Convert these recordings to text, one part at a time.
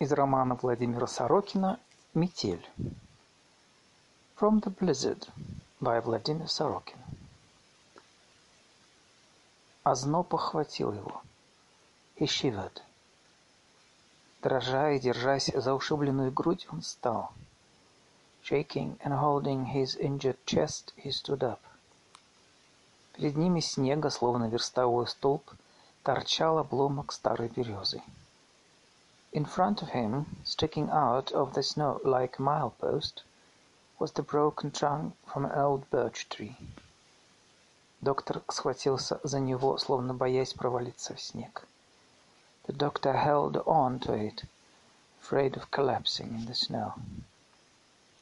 Из романа Владимира Сорокина «Метель». From the Blizzard by Vladimir Sorokin. Озноб охватил его. He shivered. Дрожа и держась за ушибленную грудь, он встал. Shaking and holding his injured chest, he stood up. Перед ними снега, словно верстовой столб, торчал обломок старой березы. In front of him, sticking out of the snow like a milepost, was the broken trunk from an old birch tree. Доктор схватился за него, словно боясь провалиться в снег. The doctor held on to it, afraid of collapsing in the snow.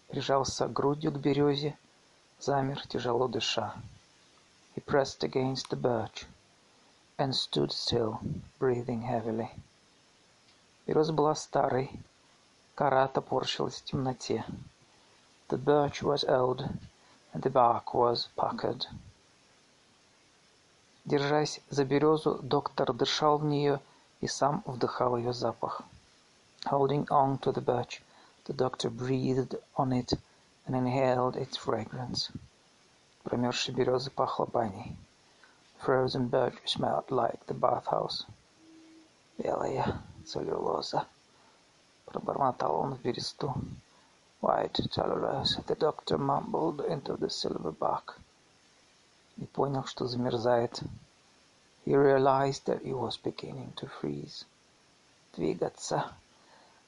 Прижался грудью к березе, замер, тяжело дыша. He pressed against the birch and stood still, breathing heavily. Береза была старой, кора топорщилась в темноте. The birch was old, and the bark was puckered. Держась за березу, доктор дышал в нее и сам вдыхал ее запах. Holding on to the birch, the doctor breathed on it and inhaled its fragrance. Промерзшей березы пахло баней. Frozen birch smelled like the bathhouse. Белая целлюлоза. Пробормотал он в бересту. White cellulose, the doctor mumbled into the silver bark. И понял, что замерзает. He realized that he was beginning to freeze. Двигаться,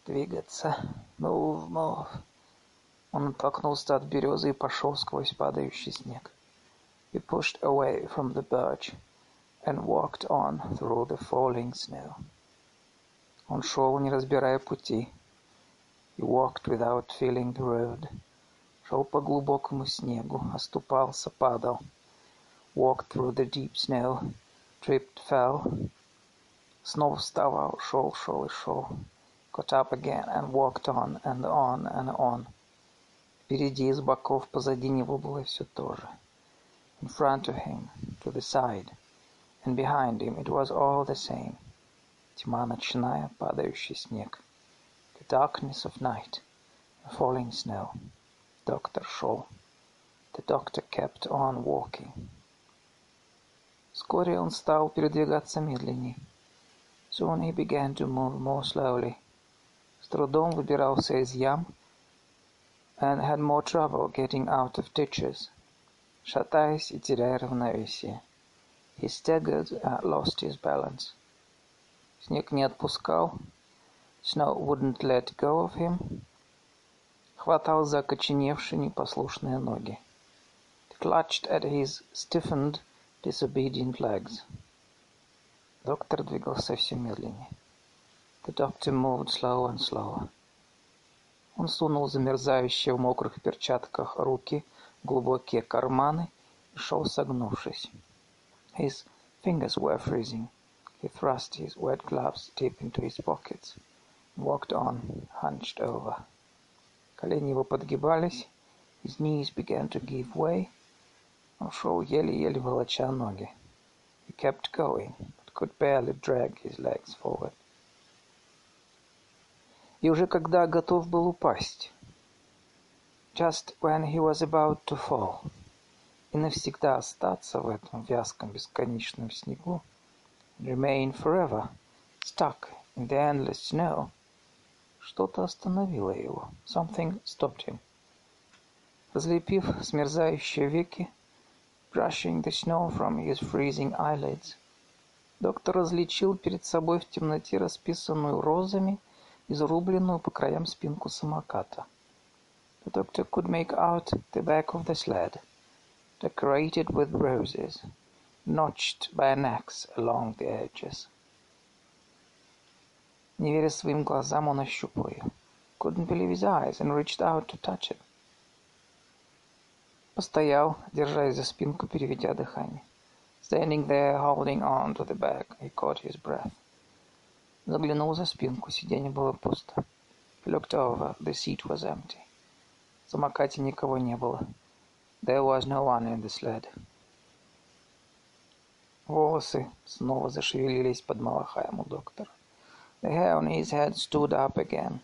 двигаться, move, move. Он оттолкнулся от березы и пошел сквозь падающий снег. He pushed away from the birch and walked on through the falling snow. Он шел, не разбирая пути. He walked without feeling the road. Шел по глубокому снегу, оступался, падал. Walked through the deep snow, tripped, fell. Снова вставал, шел, шел и шел. Got up again and walked on and on and on. Впереди и с боков позади него было все то же. In front of him, to the side, and behind him it was all the same. Тьма ночная, падающий снег. The darkness of night, falling snow. Доктор шел. The doctor kept on walking. Вскоре он стал передвигаться медленнее. Soon he began to move more slowly. С трудом выбирался из ям and had more trouble getting out of ditches, шатаясь и теряя равновесие. He staggered and lost his balance. Снег не отпускал. Snow wouldn't let go of him. Хватал за окоченевшие непослушные ноги. He clutched at his stiffened, disobedient legs. Доктор двигался все медленнее. The doctor moved slower and slower. Он сунул замерзающие в мокрых перчатках руки в глубокие карманы и шел согнувшись. His fingers were freezing. He thrust his wet gloves deep into his pockets and walked on, hunched over. Колени его подгибались, his knees began to give way. Он шел еле-еле волоча ноги. He kept going, but could barely drag his legs forward. И уже когда готов был упасть, just when he was about to fall, и навсегда остаться в этом вязком бесконечном снегу, remain forever, stuck in the endless snow, что-то остановило его. Something stopped him. Разлепив смерзающие веки, brushing the snow from his freezing eyelids, доктор различил перед собой в темноте расписанную розами изрубленную по краям спинку самоката. The doctor could make out the back of the sled, decorated with roses, notched by an axe along the edges. Не веря своим глазам, он ощупал ее. Couldn't believe his eyes and reached out to touch it. Постоял, держась за спинку, переведя дыхание. Standing there, holding on to the bag, he caught his breath. Заглянул за спинку, сиденье было пусто. He looked over, the seat was empty. В самокате никого не было. There was no one in the sled. Волосы снова зашевелились под малахаем у доктора. The hair on his head stood up again.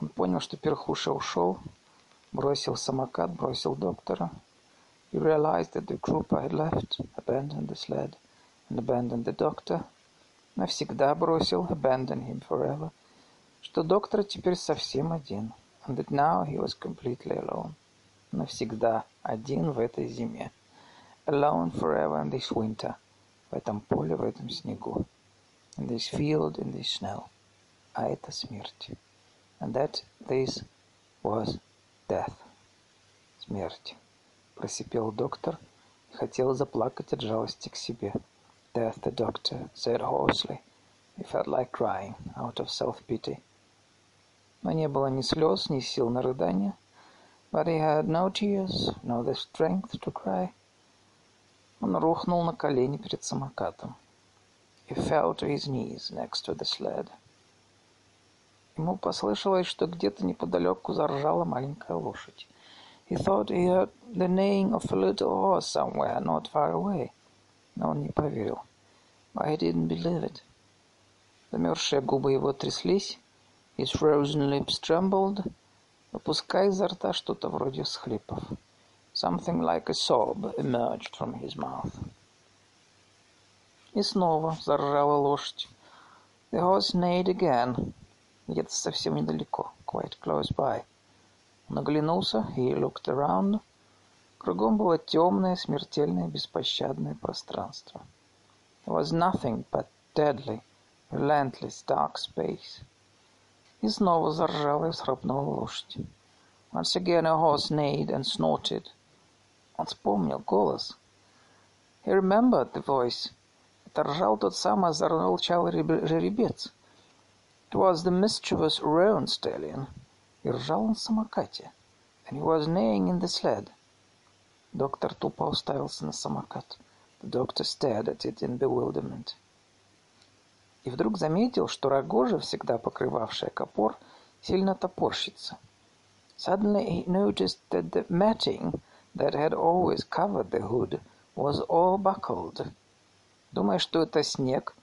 Он понял, что перхуша ушел, бросил самокат, бросил доктора. He realized that the trooper had left, abandoned the sled, and abandoned the doctor. Навсегда бросил, abandoned him forever. Что доктор теперь совсем один, and that now he was completely alone. Навсегда один в этой зиме. Alone forever in this winter. В этом поле, в этом снегу. In this field, in this snow. А это смерть. And that this was death. Смерть. Просипел доктор и хотел заплакать от жалости к себе. Death, the doctor said hoarsely. He felt like crying out of self-pity. Но не было ни слез, ни сил на рыдание. But he had no tears, no the strength to cry. Он рухнул на колени перед самокатом. He fell to his knees next to the sled. Ему послышалось, что где-то неподалеку заржала маленькая лошадь. He thought he heard the neighing of a little horse somewhere not far away. Но он не поверил. But he didn't believe it. Замерзшие губы его тряслись. His frozen lips trembled, выпуская изо рта что-то вроде схлипов. Something like a sob emerged from his mouth. И снова заржала лошадь. The horse neighed again, где-то совсем недалеко, quite close by. Он оглянулся, he looked around. Кругом было темное, смертельное, беспощадное пространство. There was nothing but deadly, relentless, dark space. И снова заржала и всхрапнула лошадь. Once again a horse neighed and snorted. Он вспомнил голос. He remembered the voice. Это ржал тот самый озорной жеребец. It was the mischievous roan stallion. И ржал он в самокате. And he was neighing in the sled. Доктор тупо уставился на самокат. The doctor stared at it in bewilderment. И вдруг заметил, что рогожа, всегда покрывавшая капор, сильно топорщится. Suddenly he noticed that the matting that had always covered the hood was all buckled. Думая, что это снег,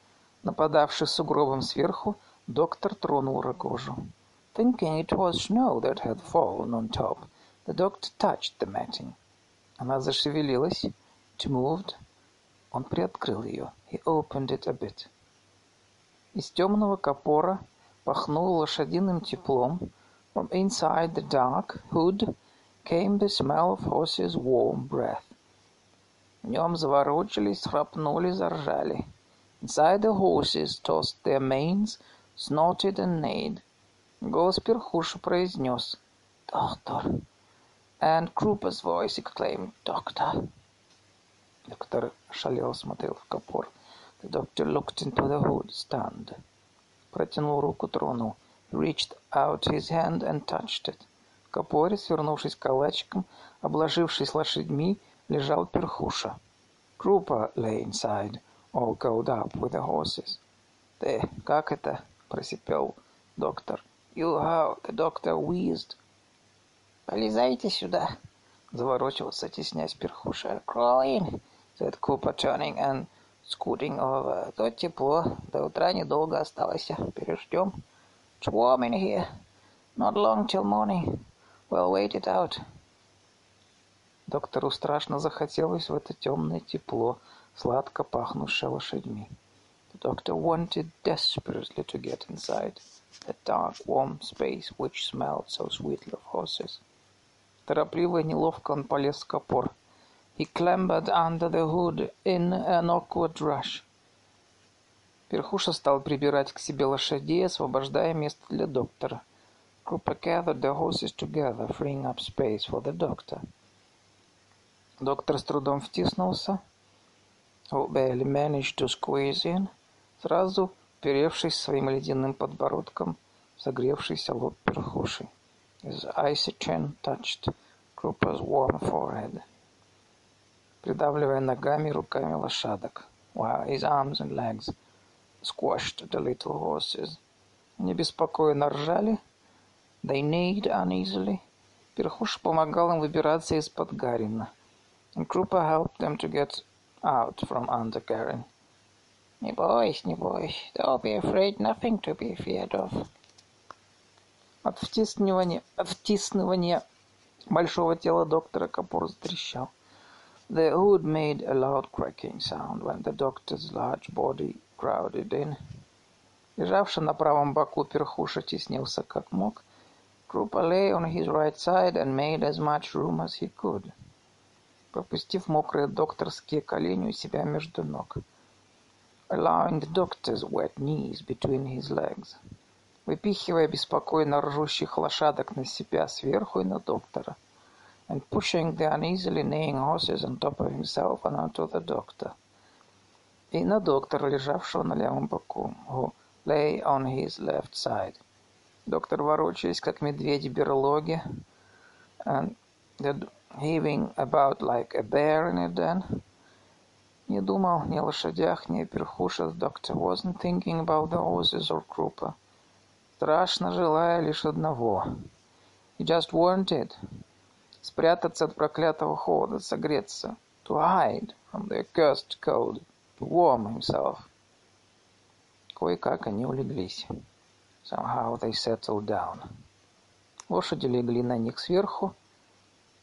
нападавший сугробом сверху, доктор тронул рогожу. Thinking it was snow that had fallen on top, the doctor touched the matting. Она зашевелилась. It moved. Он приоткрыл ее. He opened it a bit. Из темного капора пахнуло лошадиным теплом. From inside the dark hood came the smell of horses' warm breath. В нем заворочились, храпнули, заржали. Inside the horses tossed their manes, snorted and neighed. Голос перхуша произнес «Доктор!» And Krupa's voice exclaimed, Doctor. Доктор шалел смотрел в капор. The doctor looked into the hood, stunned. Протянул руку, тронул. He reached out his hand and touched it. В капоре, свернувшись калачиком, обложившись лошадьми, лежал перхуша. Крупа lay inside, all curled up with the horses. «Ты, как это?» — просипел доктор. «You how?» — the doctor wheezed. «Полезайте сюда!» — заворочился, теснясь перхуша. «Crawl in!» — said Cooper, turning and scooting over. «Тут тепло, до утра недолго осталось. Переждем. It's warm in here. Not long till morning. We'll wait it out». Доктору страшно захотелось в это темное тепло, сладко пахнувшее лошадьми. The doctor wanted desperately to get inside that dark, warm space which smelled so sweetly of horses. Торопливо и неловко он полез в капор. He clambered under the hood in an awkward rush. Перхуша стал прибирать к себе лошадей, освобождая место для доктора. Cooper gathered the horses together, freeing up space for the doctor. Доктор с трудом втиснулся. Who barely managed to squeeze in. Сразу уперевшись своим ледяным подбородком согревшийся лоб перхуши. His icy chin touched Krupa's warm forehead, придавливая ногами и руками лошадок, while his arms and legs squashed the little horses. Они беспокойно ржали, they neighed uneasily. Перхуш помогал им выбираться из-под Гарина, and Krupa helped them to get out from under Garin. Не бойся, не бойся. Don't be afraid, nothing to be feared of. От втиснывания, от втиснывания большого тела доктора Капур затрещал. The hood made a loud cracking sound when the doctor's large body crowded in. Лежавший на правом боку перхуша теснился как мог. Крупа lay on his right side and made as much room as he could. Пропустив мокрые докторские колени у себя между ног. Allowing the doctor's wet knees between his legs. выпихивая беспокойно ржущих лошадок на себя сверху и на доктора, and pushing the uneasily neighing horses on top of himself and onto the doctor, и на доктора, лежавшего на левом боку, who lay on his left side. Доктор, ворочаясь, как медведь в берлоге, and heaving about like a bear in a den, не думал ни о лошадях, ни о перхушах. Doctor wasn't thinking about the horses or Krupa. страшно желая лишь одного. He just wanted спрятаться от проклятого холода, согреться. To hide from the accursed cold, to warm himself. Кое-как они улеглись. Somehow they settled down. Лошади легли на них сверху,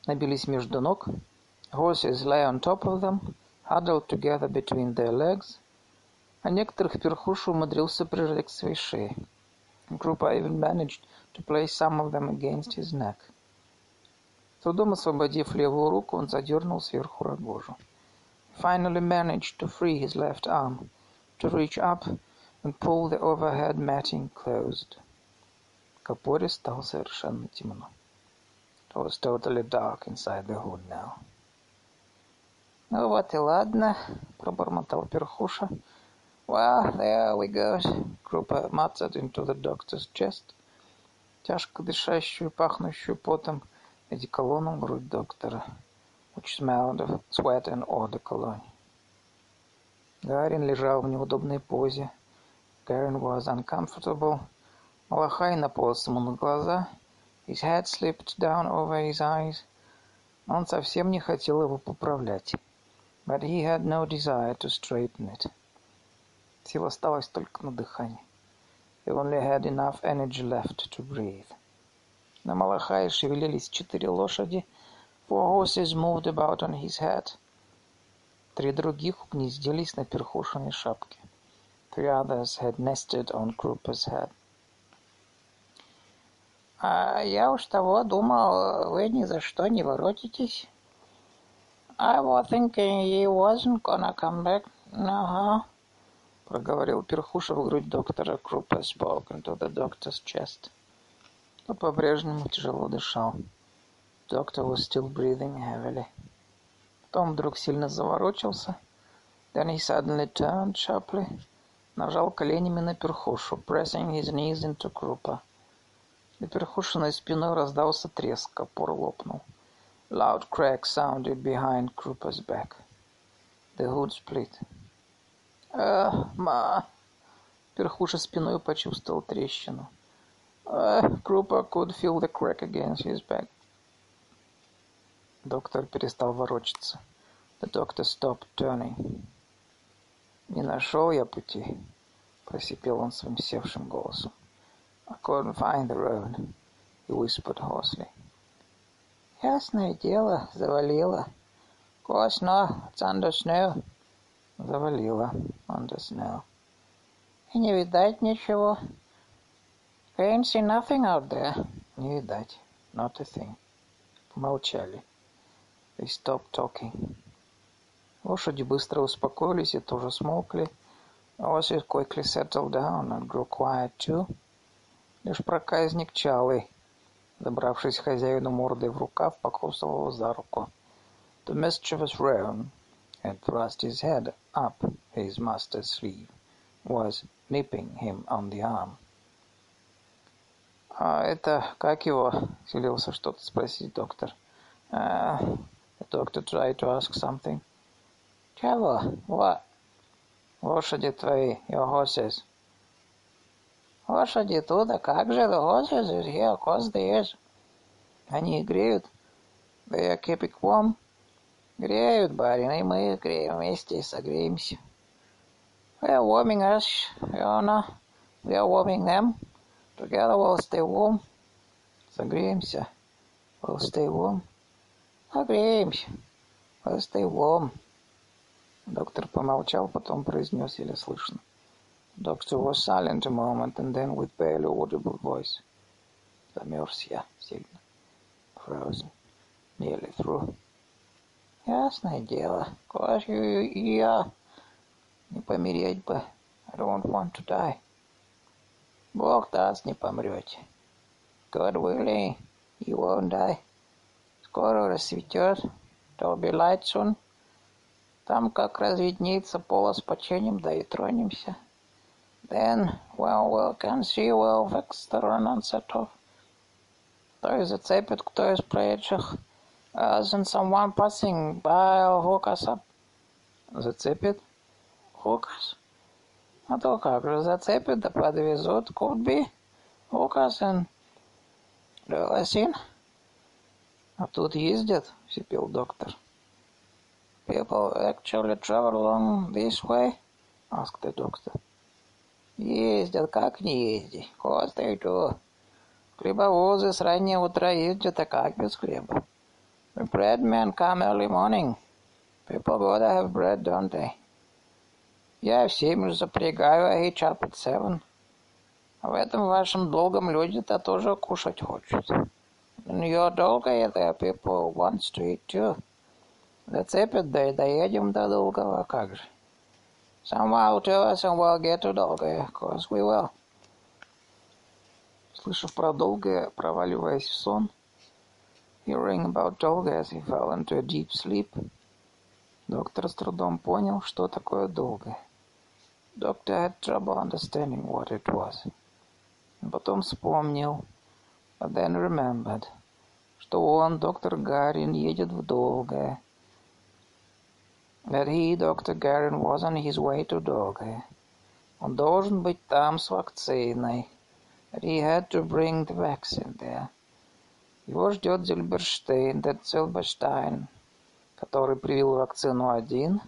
набились между ног. Horses lay on top of them, huddled together between their legs. А некоторых перхуш умудрился прижать к своей шее. Группа even managed to place some of them against his neck. Трудом освободив левую руку, он задернул сверху рогожу. Finally managed to free his left arm, to reach up and pull the overhead matting closed. В капоре стало совершенно темно. It was totally dark inside the hood now. «Ну вот и ладно», — пробормотал Перхуша, — Well, there we go, Крупа muttered into the doctor's chest, тяжко дышащую, пахнущую потом одеколоном грудь доктора, which smelled of sweat and eau de cologne. Гарин лежал в неудобной позе. Гарин was uncomfortable. Малахай наполз ему на глаза. His head slipped down over his eyes. Он совсем не хотел его поправлять. But he had no desire to straighten it. Сил осталось только на дыхание. He only had enough energy left to breathe. На Малахае шевелились четыре лошади. Four horses moved about on his head. Три других угнездились на перхушиной шапке. Three others had nested on Krupa's head. А я уж того думал, вы ни за что не воротитесь. I was thinking he wasn't gonna come back. Uh-huh. — проговорил Перхуша в грудь доктора. Крупа spoke into the doctor's chest. Но по-прежнему тяжело дышал. Doctor was still breathing heavily. Потом вдруг сильно заворочился. Then he suddenly turned sharply. Нажал коленями на Перхушу, pressing his knees into Крупа. За Перхушиной спиной раздался треск, опор лопнул. Loud crack sounded behind Krupa's back. The hood split. «Э, ма...» Перхуша спиной почувствовал трещину. Uh, Крупа could feel the crack against his back. Доктор перестал ворочаться. The doctor stopped turning. «Не нашел я пути», — просипел он своим севшим голосом. «I couldn't find the road», — he whispered hoarsely. «Ясное дело, завалило. Course not, it's under snow». Завалило. Under snow. И не видать ничего. Can't see nothing out there. Не видать. Not a thing. Помолчали. They stopped talking. Лошади быстро успокоились и тоже смолкли. Horses quickly settled down and grew quiet too. Лишь проказник Чалый, забравшись хозяину мордой в рукав, покусывал его за руку. The mischievous roan had thrust his head up his master's sleeve, was nipping him on the arm. «А это как его?» — селился что-то спросить доктор. Uh, the doctor tried to ask something. «Чего? What?» «Лошади твои, your horses». «Лошади туда, как же, the horses is here, of course they is». «Они греют?» «They are keeping warm». Греют, барин, и мы греем вместе и согреемся. We are warming us, Fiona. We are warming them. Together we'll stay warm. Согреемся. We'll stay warm. Согреемся. We'll stay warm. Доктор помолчал, потом произнес еле слышно. Doctor was silent a moment, and then with barely audible voice. Замерз я сильно. Frozen. Nearly through. Ясное дело. You, я... Не помереть бы. I don't want to die. Бог даст, не помрете. God willing, you won't die. Скоро рассветет. There'll be light soon. Там как разведнится полос починим, да и тронемся. Then, well, we can see we'll and set off. Кто и зацепит, кто из проезжих. As in someone passing by will hook us up. Зацепит? Hook us? А то как же зацепит, да подвезут. Could be. Hook us in. А тут ездят, сипел доктор. People actually travel along this way? asked the doctor. Ездят, как не ездить. Course they do. Хлебовозы с раннего утра ездят, а как без хлеба? The bread men come early morning. People gotta have bread, don't they? Я в семь запрягаю, hitch up at seven. А в этом вашем долгом люди-то тоже кушать хочут. In your долгое there people wants to eat too. Зацепят, да и доедем до долгого, как же. Somehow to us and we'll get to долгое, of course we will. Слышав про долгое, проваливаясь в сон, hearing about долгое as he fell into a deep sleep, доктор с трудом понял, что такое долгое. Doctor had trouble understanding what it was. Потом вспомнил, but then remembered, что он, доктор Гарин, едет в долгое. That he, Dr. Garin, was on his way to долгое. Он должен быть там с вакциной. That he had to bring the vaccine there. Его ждет Зильберштейн, that Зильберштейн, который привил вакцину один,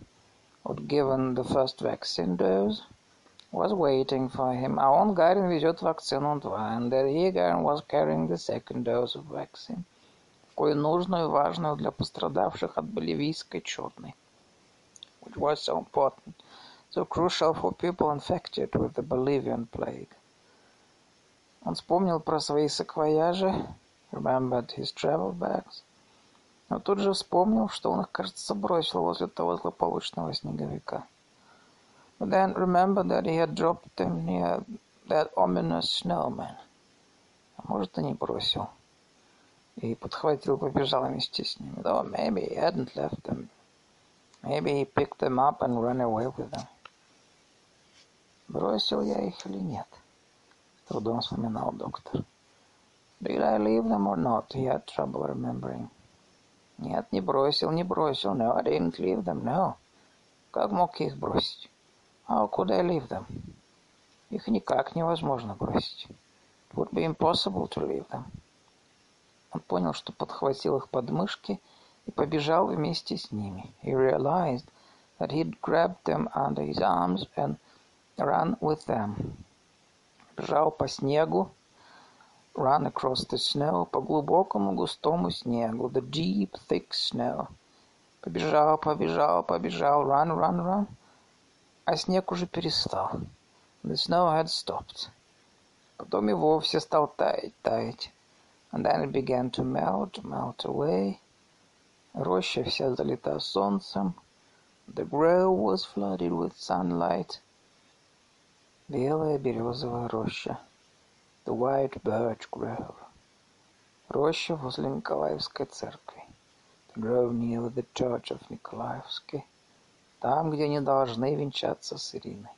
had given the first vaccine dose, was waiting for him, а он, Гарин, везет вакцину два, and that he, Гарин, was carrying the second dose of vaccine, такую нужную и важную для пострадавших от боливийской черной, which was so important, so crucial for people infected with the Bolivian plague. Он вспомнил про свои саквояжи, remembered his travel bags, но тут же вспомнил, что он их, кажется, бросил возле того злополучного снеговика. But then remembered that he had dropped them near that ominous snowman. А может, и не бросил. И подхватил, побежал вместе с ними. Though maybe he hadn't left them. Maybe he picked them up and ran away with them. Бросил я их или нет? С трудом вспоминал доктор. Did I leave them or not? He had trouble remembering. Нет, не бросил, не бросил. No, I didn't leave them, no. Как мог их бросить? How could I leave them? Их никак невозможно бросить. It would be impossible to leave them. Он понял, что подхватил их подмышки и побежал вместе с ними. He realized that he'd grabbed them under his arms and run with them. Бежал по снегу, run across the snow, по глубокому густому снегу, the deep, thick snow. Побежал, побежал, побежал, run, run, run. А снег уже перестал. The snow had stopped. Потом и вовсе стал таять, таять. And then it began to melt, melt away. Роща вся залита солнцем. The grove was flooded with sunlight. Белая березовая роща. The White Birch Grove. Роща возле Николаевской церкви. The grove near the church of Николаевский. Там, где они должны венчаться с Ириной.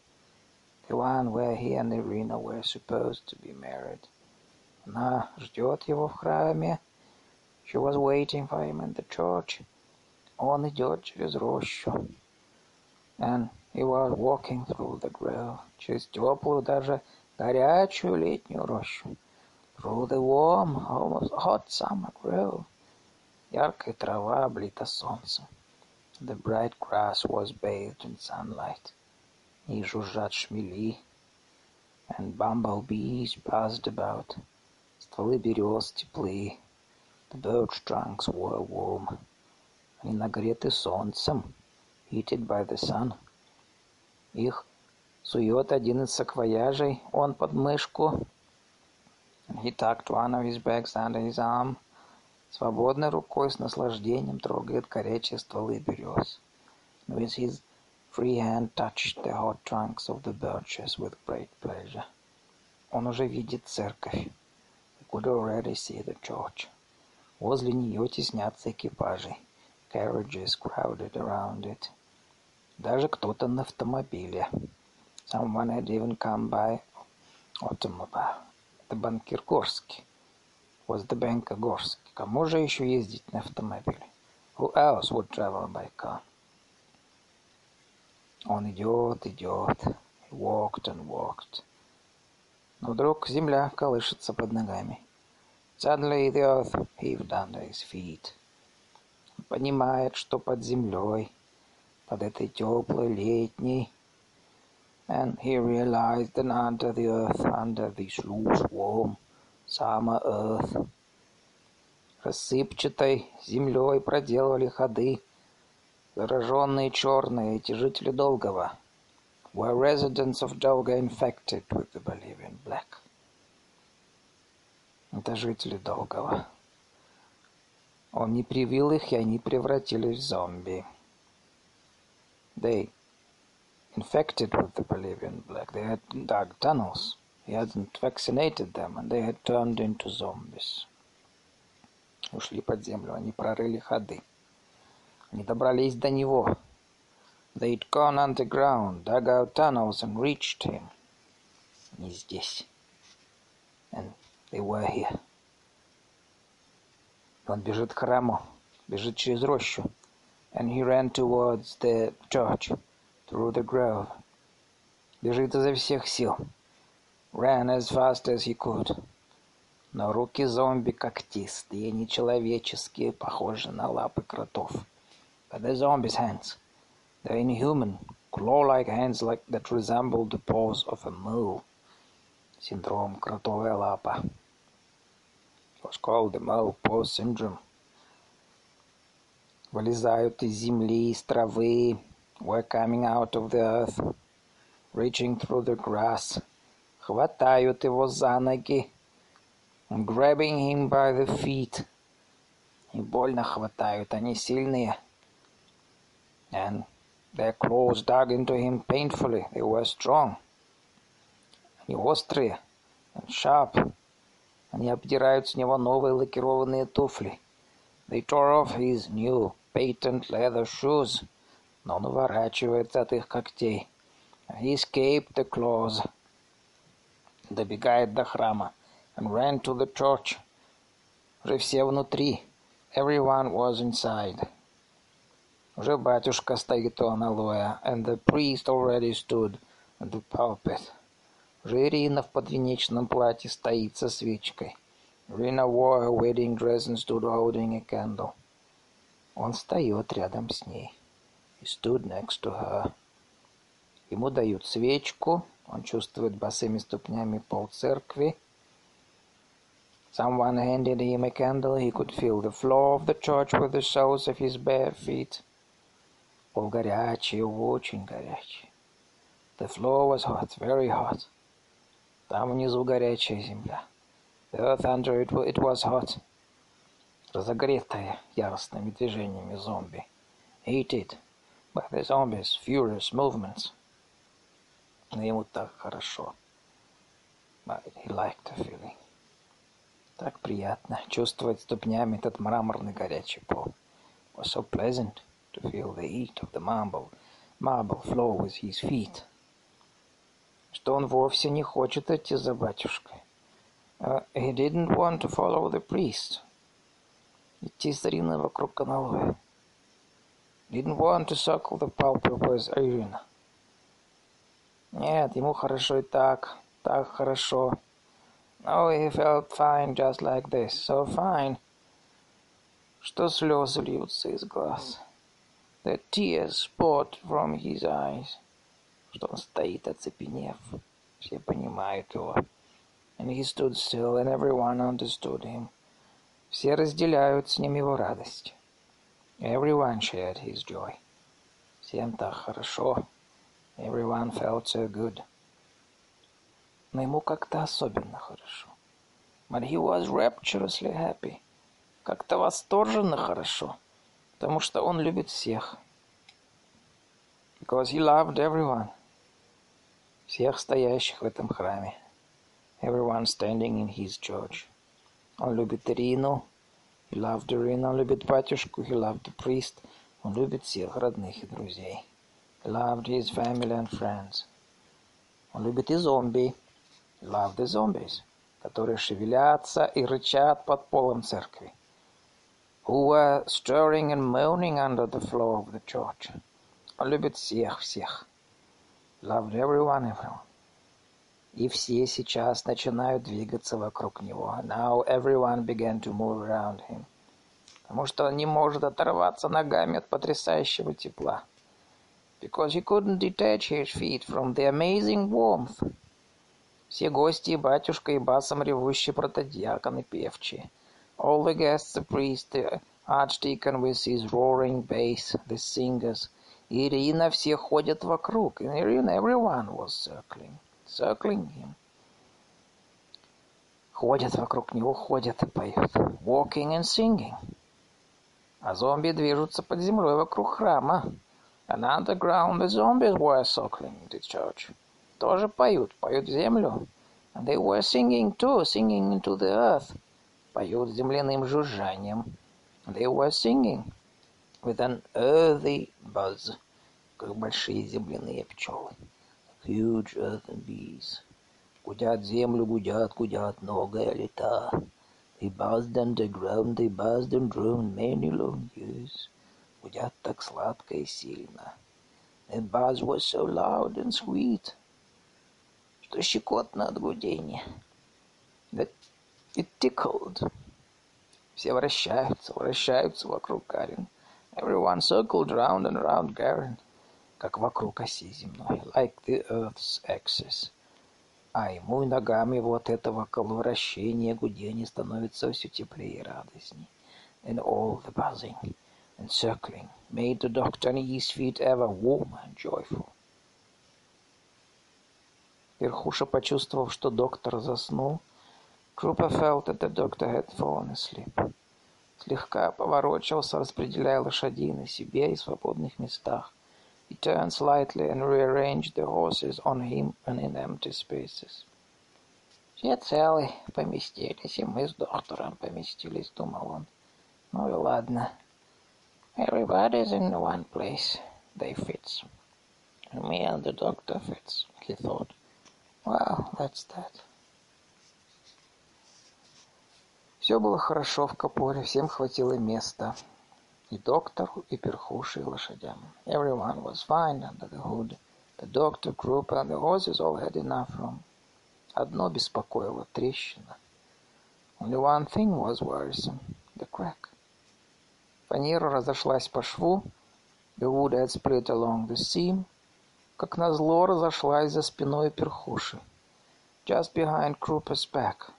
The one where he and Irina were supposed to be married. Она ждет его в храме. She was waiting for him in the church. Он идет через рощу. And he was walking through the grove. Через теплую даже горячую летнюю рощу. Through the warm, almost hot summer grove. Яркая трава облита солнцем. The bright grass was bathed in sunlight. и жужжат шмели, and bumblebees buzzed about. Стволы берез теплые, the birch trunks were warm. Они нагреты солнцем, heated by the sun. Их сует один из саквояжей, он под мышку. He tucked one of his bags under his arm. Свободной рукой с наслаждением трогает горячие стволы берез. With his free hand touched the hot trunks of the birches with great pleasure. Он уже видит церковь. He could already see the church. Возле нее теснятся экипажи. Carriages crowded around it. Даже кто-то на автомобиле. Someone had even come by automobile. The банкир Горский. Was the banker Горский. Кому же еще ездить на автомобиле? Who else would travel by car? Он идет, идет. He walked and walked. Но вдруг земля колышется под ногами. Suddenly the earth heaved under his feet. Он понимает, что под землей, под этой теплой летней, and he realized that under the earth, under this loose, warm summer earth, рассыпчатой землей проделывали ходы зараженные черные, эти жители Долгого, were residents of Dolga infected with the Bolivian black. Это жители Долгого. Он не привил их, и они превратились в зомби. They infected with the Bolivian black. They had dug tunnels. He hadn't vaccinated them, and they had turned into zombies. Ушли под землю, они прорыли ходы. Они добрались до него. They'd gone underground, dug out tunnels and reached him. Не здесь. And they were here. Он бежит к храму, бежит через рощу. And he ran towards the church, through the grove. Бежит изо всех сил. Ran as fast as he could. Но руки зомби когтистые, нечеловеческие, похожи на лапы кротов. But the zombies' hands, they're inhuman, claw-like hands like that resemble the paws of a mole. Синдром кротовая лапа. It was called the mole paw syndrome. Вылезают из земли, из травы, were coming out of the earth, reaching through the grass, хватают его за ноги, grabbing him by the feet. И больно хватают, они сильные. And their claws dug into him painfully, they were strong. Они острые and sharp. Они обдирают с него новые лакированные туфли. They tore off his new patent leather shoes. Но он уворачивается от их когтей. He escaped the claws. Добегает до храма. And ran to the church. Уже все внутри. Everyone was inside. Уже батюшка стоит у аналоя. And the priest already stood at the pulpit. Уже Ирина в подвенечном платье стоит со свечкой. Irina wore her wedding dress and stood holding a candle. Он встает рядом с ней. He stood next to her. Ему дают свечку. Он чувствует босыми ступнями пол церкви. Someone handed him a candle. He could feel the floor of the church with the soles of his bare feet. Пол горячий, очень горячий. The floor was hot, very hot. Там внизу горячая земля. The earth under it, it was hot. Разогретая яростными движениями зомби. Heated by the zombies' furious movements. Но ему так хорошо. But he liked the feeling. Так приятно чувствовать ступнями этот мраморный горячий пол. It was so pleasant to feel the heat of the marble, marble floor with his feet. Что он вовсе не хочет идти за батюшкой. Uh, he didn't want to follow the priest. Идти с Ириной вокруг каналоя. Didn't want to circle the pulpit with Irina. Нет, ему хорошо и так, так хорошо. No, he felt fine just like this, so fine, что слезы льются из глаз. The tears poured from his eyes. Что он стоит, оцепенев. Все понимают его. And he stood still, and everyone understood him. Все разделяют с ним его радость. Everyone shared his joy. Всем так хорошо. Everyone felt so good. Но ему как-то особенно хорошо. But he was rapturously happy. Как-то восторженно хорошо. Потому что он любит всех. Because he loved everyone. Всех стоящих в этом храме. Everyone standing in his church. Он любит Ирину. He loved Irina. Он любит батюшку. He loved the priest. Он любит всех родных и друзей. He loved his family and friends. Он любит и зомби. He loved the zombies, которые шевелятся и рычат под полом церкви. Who were stirring and moaning under the floor of the church. Он любит всех, всех. Loved everyone, everyone. И все сейчас начинают двигаться вокруг него. Now everyone began to move around him. Потому что он не может оторваться ногами от потрясающего тепла. Because he couldn't detach his feet from the amazing warmth. Все гости, и батюшка, и басом ревущий протодиакон и певчие. All the guests, the priest, the archdeacon with his roaring bass, the singers. Ирина все ходят вокруг. And Irina, everyone was circling circling him. Ходят вокруг него, ходят и поют. Walking and singing. А зомби движутся под землей вокруг храма. And underground the zombies were circling the church. Тоже поют, поют землю. And they were singing too, singing into the earth. Поют земляным жужжанием. They were singing with an earthy buzz, как большие земляные пчелы. Huge earthen bees. Гудят землю, гудят, гудят многое лета. They buzzed underground, they buzzed and droned many long years. Гудят так сладко и сильно. Their buzz was so loud and sweet, что щекотно от гудения. That it tickled. Все вращаются, вращаются вокруг Гарин. Everyone circled round and round Garen. как вокруг оси земной, like the Earth's axis. А ему и ногам его от этого коловращения, гудения становится все теплее и радостней. And all the buzzing and circling made the doctor and his feet ever warmer and joyful. Верхуша, почувствовав, что доктор заснул, Trooper felt that the doctor had fallen asleep. Слегка поворочился, распределяя лошадей на себе и свободных местах. He turned slightly and rearranged the horses on him and in empty spaces. Все целы поместились, и мы с доктором поместились, думал он. Ну и ладно. Everybody's in one place. They fits. Me and the doctor fits, he thought. Well, that's that. Все было хорошо в Капоре, всем хватило места. И доктору, и перхуше, и лошадям. Everyone was fine under the hood. The doctor, group, and the horses all had enough room. Одно беспокоило — трещина. Only one thing was worrisome — the crack. Фанера разошлась по шву. The wood had split along the seam. Как назло разошлась за спиной перхуши. Just behind Крупper's back.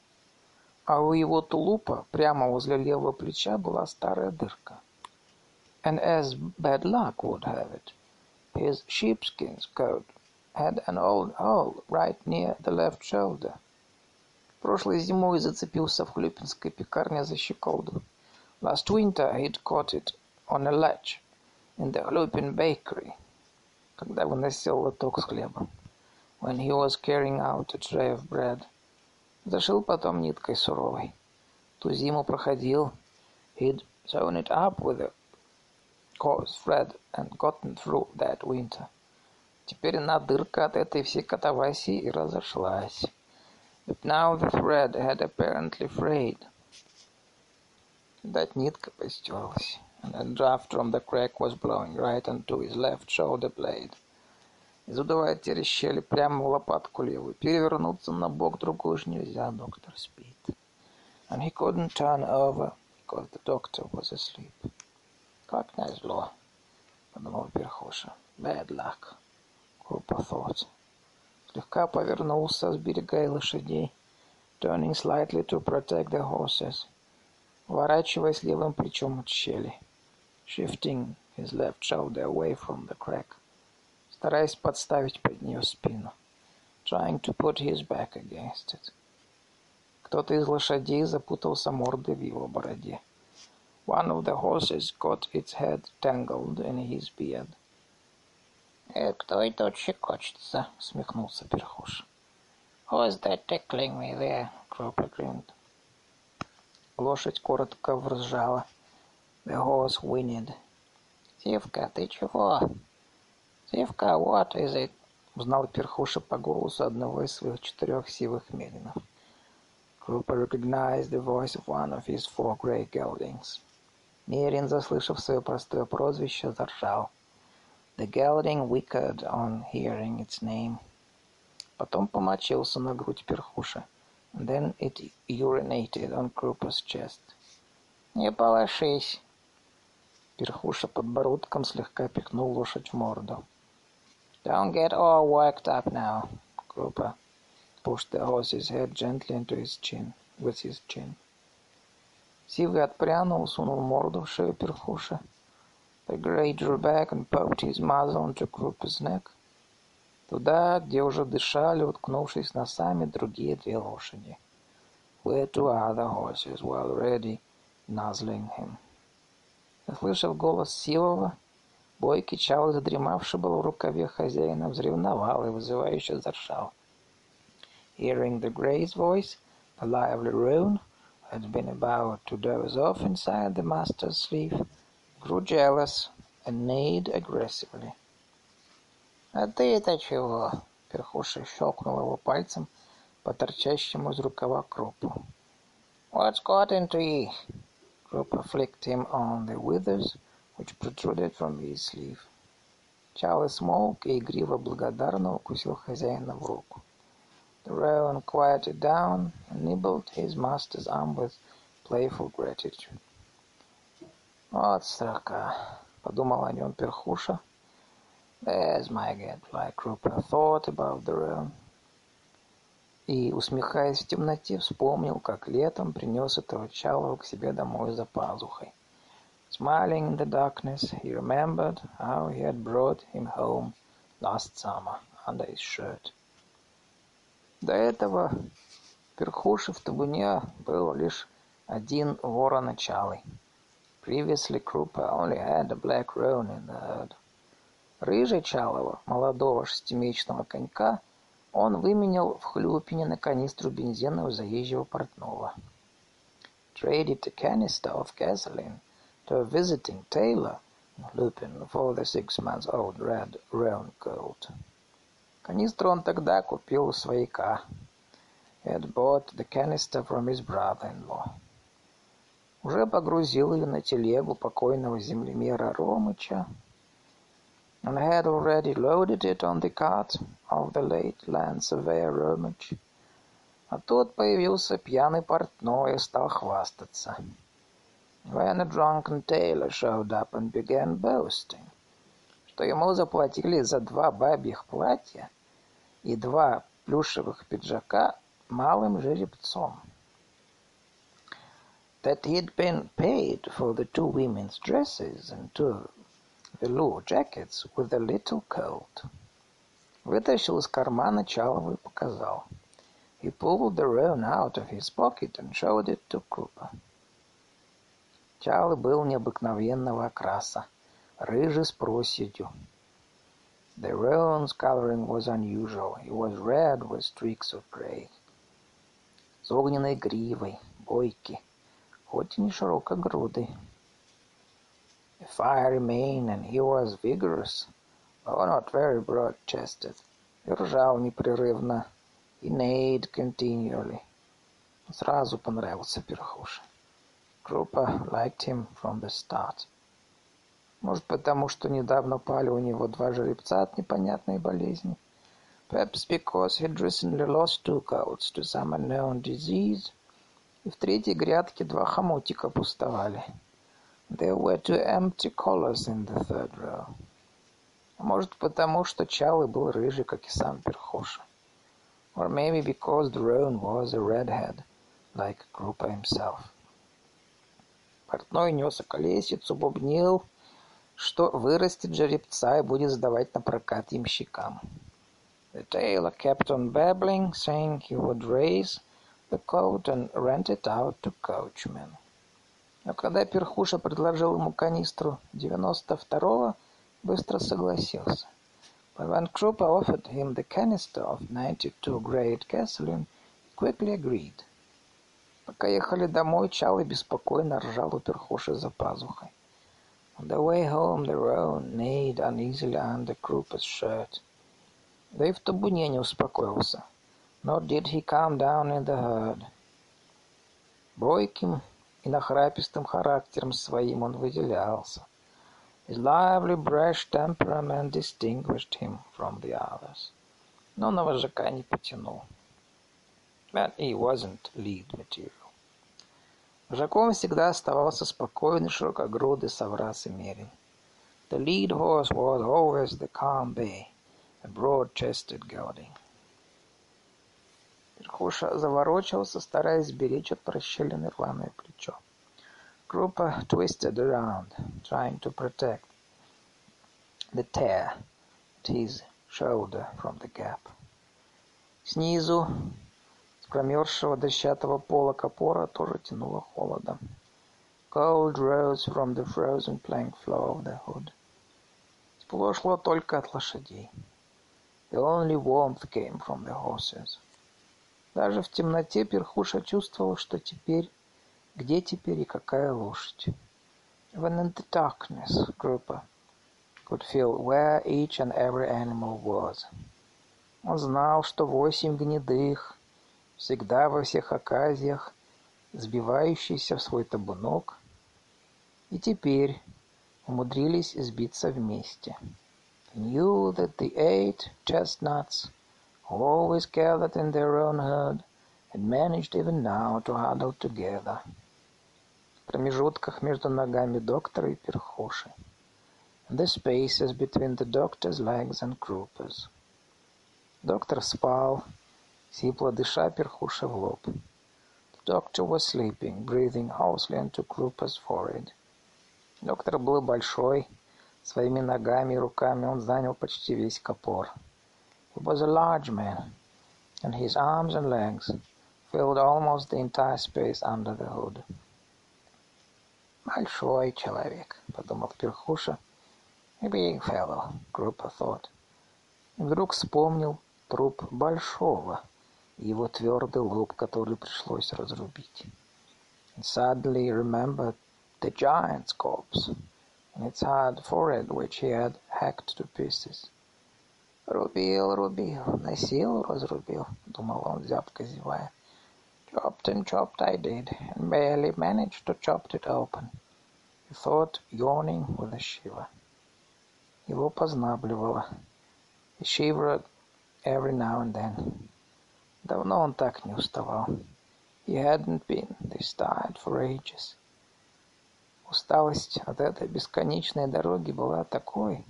А у его тулупа, прямо возле левого плеча, была старая дырка. And as bad luck would have it, his sheepskin coat had an old hole right near the left shoulder. Прошлой зимой зацепился в хлюпинской пекарне за щеколду. Last winter he'd caught it on a latch in the Hlupin bakery, когда выносил лоток с хлебом. When he was carrying out a tray of bread. Зашил потом ниткой суровой. Ту зиму проходил. He'd sewn it up with a coarse thread and gotten through that winter. Теперь она дырка от этой всей катавасии и разошлась. But now the thread had apparently frayed. That нитка постерлась. And a draft from the crack was blowing right onto his left shoulder blade. И задувает через щели прямо в лопатку левую. Перевернуться на бок другой уж нельзя, доктор спит. And he couldn't turn over because the doctor was asleep. Как назло, подумал Перхоша. Bad luck. Крупа thought. Слегка повернулся, сберегая лошадей, turning slightly to protect the horses, уворачиваясь левым плечом от щели, shifting his left shoulder away from the crack, стараясь подставить под нее спину, trying to put his back against it. Кто-то из лошадей запутался мордой в его бороде. One of the horses got its head tangled in his beard. «Э, кто это тут щекочется?» — смехнулся Перхуш. «Who's that tickling me there?» — Кропа grinned. Лошадь коротко вржала. The horse whinnied. «Сивка, ты чего?» «Сивка, what is it?» — узнал Перхуша по голосу одного из своих четырех сивых меринов. Крупа recognized the voice of one of his four grey geldings. Мерин, заслышав свое простое прозвище, заржал. The gelding whickered on hearing its name. Потом помочился на грудь перхуша. And then it urinated on Krupa's chest. «Не полошись!» Перхуша подбородком слегка пихнул лошадь в морду. «Don't get all worked up now!» Krupa pushed the horse's head gently into his chin, with his chin. Сивый отпрянул, сунул морду в шею перхуша. The grey drew back and poked his muzzle into Krupa's neck. Туда, где уже дышали, уткнувшись носами, другие две лошади. Where two other horses were already nuzzling him. Услышав голос Сивова, бойкий чал, задремавший был в рукаве хозяина, взревновал и вызывающе заржал. Hearing the grey's voice, the lively roan, who had been about to doze off inside the master's sleeve, grew jealous and neighed aggressively. «А ты-то чего?» Перхуша щелкнул его пальцем по торчащему из рукава крупу. «What's got into you?» Крупа flicked him on the withers, which protruded from his sleeve. Чал смолк и игриво благодарно укусил хозяина в руку. The roan quieted down and nibbled his master's arm with playful gratitude. «Вот строка», — подумал о нем перхуша. «There's my gadfly», — Крупа thought about the roan. И, усмехаясь в темноте, вспомнил, как летом принес этого чалого к себе домой за пазухой. Smiling in the darkness, he remembered how he had brought him home last summer under his shirt. До этого перхуши в табуне был лишь один вороначалый. Previously, Krupa only had a black roan in the herd. Рыжий Чалова, молодого шестимесячного конька, он выменял в Хлюпине на канистру бензина у заезжего портного. Traded a canister of gasoline to a visiting tailor in Lupin for the six-month-old red roan colt. Канистру он тогда купил у свояка. He had bought the canister from his brother-in-law. Уже погрузил ее на телегу покойного землемера Ромыча, and had already loaded it on the cart of the late land surveyor Ромыч. А тут появился пьяный портной и стал хвастаться. When a drunken tailor showed up and began boasting, что ему заплатили за два бабьих платья и два плюшевых пиджака малым жеребцом. That he'd been paid for the two women's dresses and two velour jackets with a little coat. Вытащил из кармана Чалова и показал. He pulled the roan out of his pocket and showed it to Крупа. Чалы был необыкновенного окраса, рыжий с проседью. The roan's coloring was unusual. He was red with streaks of gray. С огненной гривой, бойкий, хоть и не широкогрудый. A fiery mane, and he was vigorous, though not very broad-chested. И ржал непрерывно, и neighed continually. Сразу понравился Перхуша. Крупа liked him from the start. Может, потому что недавно пали у него два жеребца от непонятной болезни. Perhaps because he'd recently lost two colts to some unknown disease. И в третьей грядке два хомутика пустовали. There were two empty collars in the third row. А может, потому что Чалы был рыжий, как и сам Перхоша. Or maybe because the was a redhead, like Крупа himself. Портной нес околесицу, бубнил, что вырастет жеребца и будет сдавать на прокат ямщикам. The tailor kept on babbling, saying he would raise the coat and rent it out to coachmen. Но когда Перхуша предложил ему канистру девяносто второго, быстро согласился. But when Krupa offered him the canister of 92 grade gasoline, he quickly agreed. Пока ехали домой, Чалый беспокойно ржал у Перхуши за пазухой. On the way home, the roan neighed uneasily under Krupa's shirt. Да и в табуне не успокоился. Nor did he calm down in the herd. Бойким и нахрапистым характером своим он выделялся. His lively, brash temperament distinguished him from the others. Но на вожака не потянул. But he wasn't lead material. Вожаком всегда оставался спокойный, широкогрудый Саврас и Мерин. The lead horse was always the calm bay, a broad-chested gelding. Перхуша заворочился, стараясь сберечь от прощелины рваное плечо. Группа twisted around, trying to protect the tear at his shoulder from the gap. Снизу, промерзшего дощатого пола копора, тоже тянуло холодом. Cold rose from the frozen plank floor of the hood. Тепло шло только от лошадей. The only warmth came from the horses. Даже в темноте Перхуша чувствовал, что теперь, где теперь и какая лошадь. Even in the darkness, Группа could feel where each and every animal was. Он знал, что восемь гнедых, всегда во всех оказиях, сбивающиеся в свой табунок, и теперь умудрились сбиться вместе. Knew that the eight chestnuts always gathered in their own herd, and managed even now to huddle together. В промежутках между ногами доктора и перхоши. The spaces between the doctor's legs and Krupa's. Доктор спал, сипло дыша перхуша в лоб. The doctor was sleeping, breathing hoarsely into Krupa's forehead. Доктор был большой, своими ногами и руками он занял почти весь копор. He was a large man, and his arms and legs filled almost the entire space under the hood. «Большой человек», — подумал Перхуша. «A big fellow», — Группа thought. И вдруг вспомнил труп Большого, его твердый лоб, который пришлось разрубить. And suddenly remembered the giant's corpse, and its hard forehead, which he had hacked to pieces. «Рубил, рубил, на силу разрубил», — думал он, зябко зевая. «Chopped and chopped I did, and barely managed to chop it open», — he thought, yawning with a shiver. Его познабливало. He shivered every now and then. Давно он так не уставал. He hadn't been this tired for ages. Усталость от этой бесконечной дороги была такой,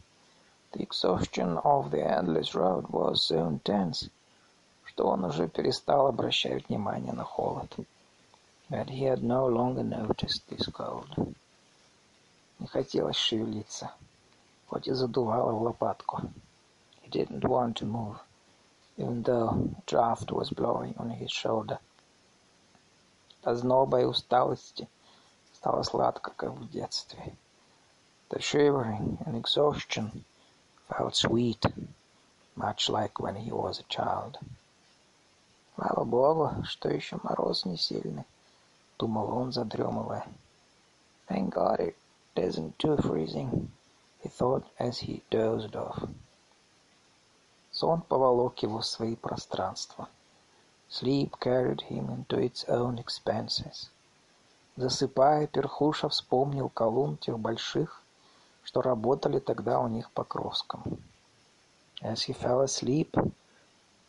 The exhaustion of the endless road was so intense, что он уже перестал обращать внимание на холод. That he had no longer noticed this cold. Не хотелось шевелиться, хоть и задувало в лопатку. He didn't want to move, even though a draft was blowing on his shoulder. От зноба и усталости стало сладко, как в детстве. The shivering and exhaustion felt sweet, much like when he was a child. Слава Богу, что еще мороз не сильный, думал он, задремывая. Thank God it isn't too freezing, he thought as he dozed off. Сон поволок его в свои пространства. Sleep carried him into its own expanses. Засыпая, Перхуша вспомнил колунн тех больших, что работали тогда у них по Покровском. As he fell asleep,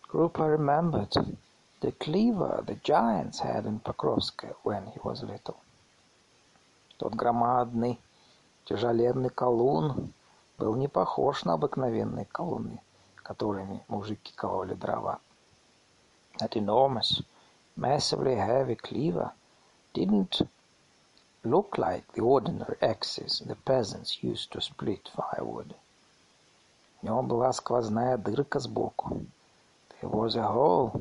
Krupa remembered the cleaver the giants had in Покровске when he was little. Тот громадный, тяжеленный колун был не похож на обыкновенные колонны, которыми мужики кололи дрова. That enormous, massively heavy cleaver didn't look like the ordinary axes the peasants used to split firewood. В нем была сквозная дырка сбоку. There was a hole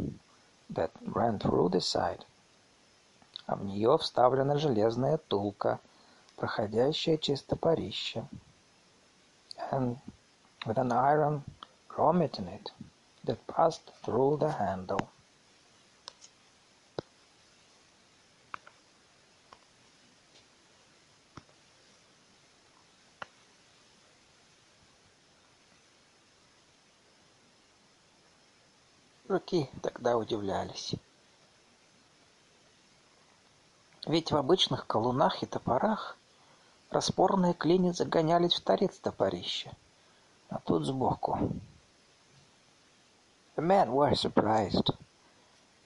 that ran through the side. А в нее вставлена железная тулка, проходящая через топорище. And with an iron grommet in it that passed through the handle. Жуки тогда удивлялись. Ведь в обычных колунах и топорах распорные клини загонялись в торец топорища, а тут сбоку. The men were surprised.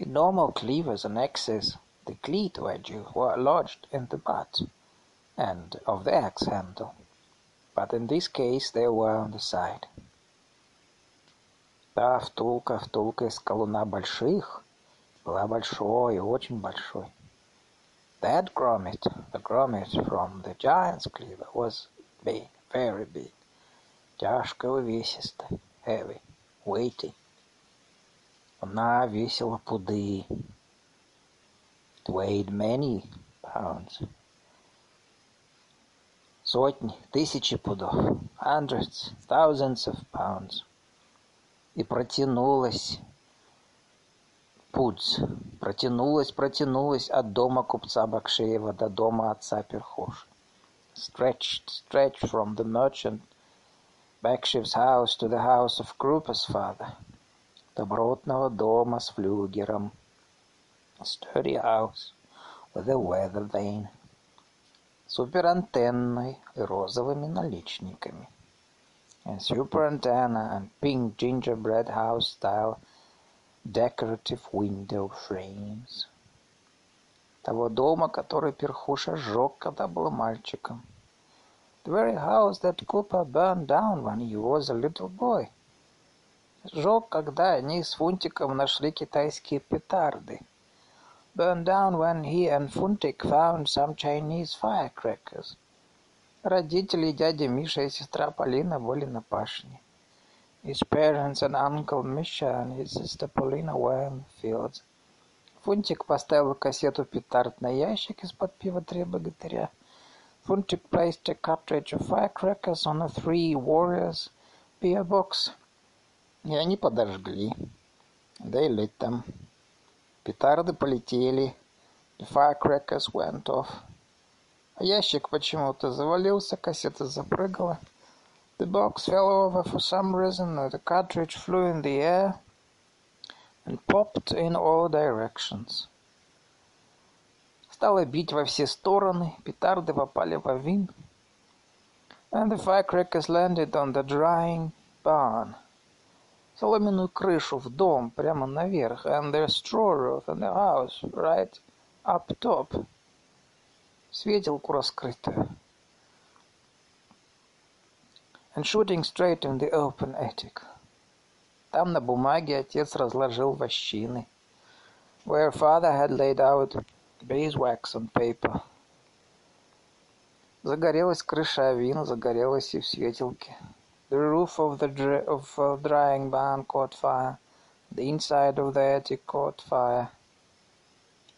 In normal cleavers and axes, the cleat wedges were lodged in the butt end of the axe handle, but in this case they were on the side. Та втулка, втулка из колуна больших, была большой, очень большой. That grommet, the grommet from the giant's cleaver, was big, very big. Тяжко увесисто, heavy, weighty. Она весила пуды. It weighed many pounds. Сотни, тысячи пудов. Hundreds, thousands of pounds. и протянулась путь, протянулась, протянулась от дома купца Бакшеева до дома отца Перхоша. Stretched, stretched from the merchant Bakshev's house to the house of Krupa's father. Добротного дома с флюгером. Sturdy house with a weather vane. Суперантенной и розовыми наличниками and super antenna and pink gingerbread house style decorative window frames. Того дома, который Перхуша сжег, когда был мальчиком. The very house that Cooper burned down when he was a little boy. Сжег, когда они с Фунтиком нашли китайские петарды. Burned down when he and Funtik found some Chinese firecrackers. Родители дядя Миша и сестра Полина были на пашне. His parents and uncle Misha and his sister Paulina were in the fields. Фунтик поставил кассету петард на ящик из-под пива «Три богатыря». Фунтик placed a cartridge of firecrackers on a Three Warriors beer box. И они подожгли. They lit them. Петарды полетели. The firecrackers went off. Ящик почему-то завалился, кассета запрыгала. The box fell over for some reason, the cartridge flew in the air and popped in all directions. Стало бить во все стороны, петарды попали в авин. And the firecrackers landed on the drying barn. Соломенную крышу в дом, прямо наверх, and the straw roof in the house, right up top. светилку раскрытую. And shooting straight in the open attic. Там на бумаге отец разложил вощины. Where father had laid out beeswax on paper. Загорелась крыша авин, загорелась и в светилке. The roof of the dry, of uh, drying barn caught fire. The inside of the attic caught fire.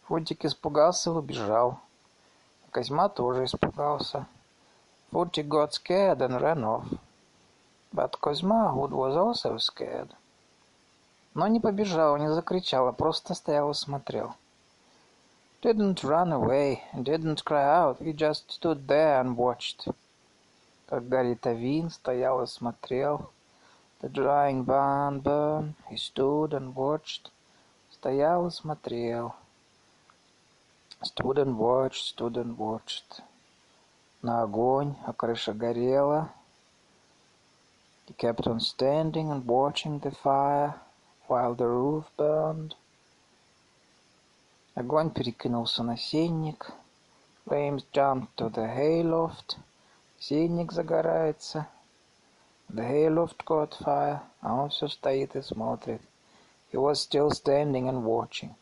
Фунтик испугался и убежал. Козьма тоже испугался. Footy got scared and ran off. But Козьма was also scared. Но не побежал, не закричал, а просто стоял и смотрел. Didn't run away, didn't cry out, he just stood there and watched. Как горит авин, стоял и смотрел. The drying barn burned, he stood and watched. Стоял и смотрел. Stood and watched, stood and watched. На огонь, а крыша горела. He kept on standing and watching the fire while the roof burned. Огонь перекинулся на сенник. Flames jumped to the hayloft. Сенник загорается. The hayloft caught fire, а он все стоит и смотрит. He was still standing and watching.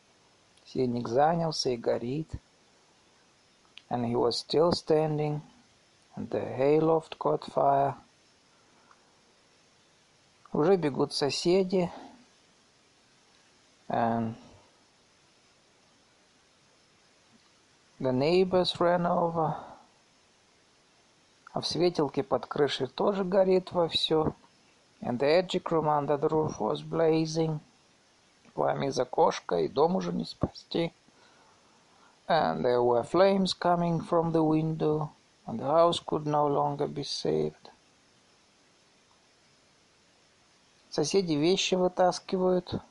Сеник занялся и горит. And he was still standing, and the hayloft caught fire. Уже бегут соседи, and the neighbors ran over. А в светилке под крышей тоже горит вовсю. And the edgic room under the roof was blazing. Пламя из окошка, и дом уже не спасти. And there were flames coming from the window, and the house could no longer be saved. Соседи вещи вытаскивают.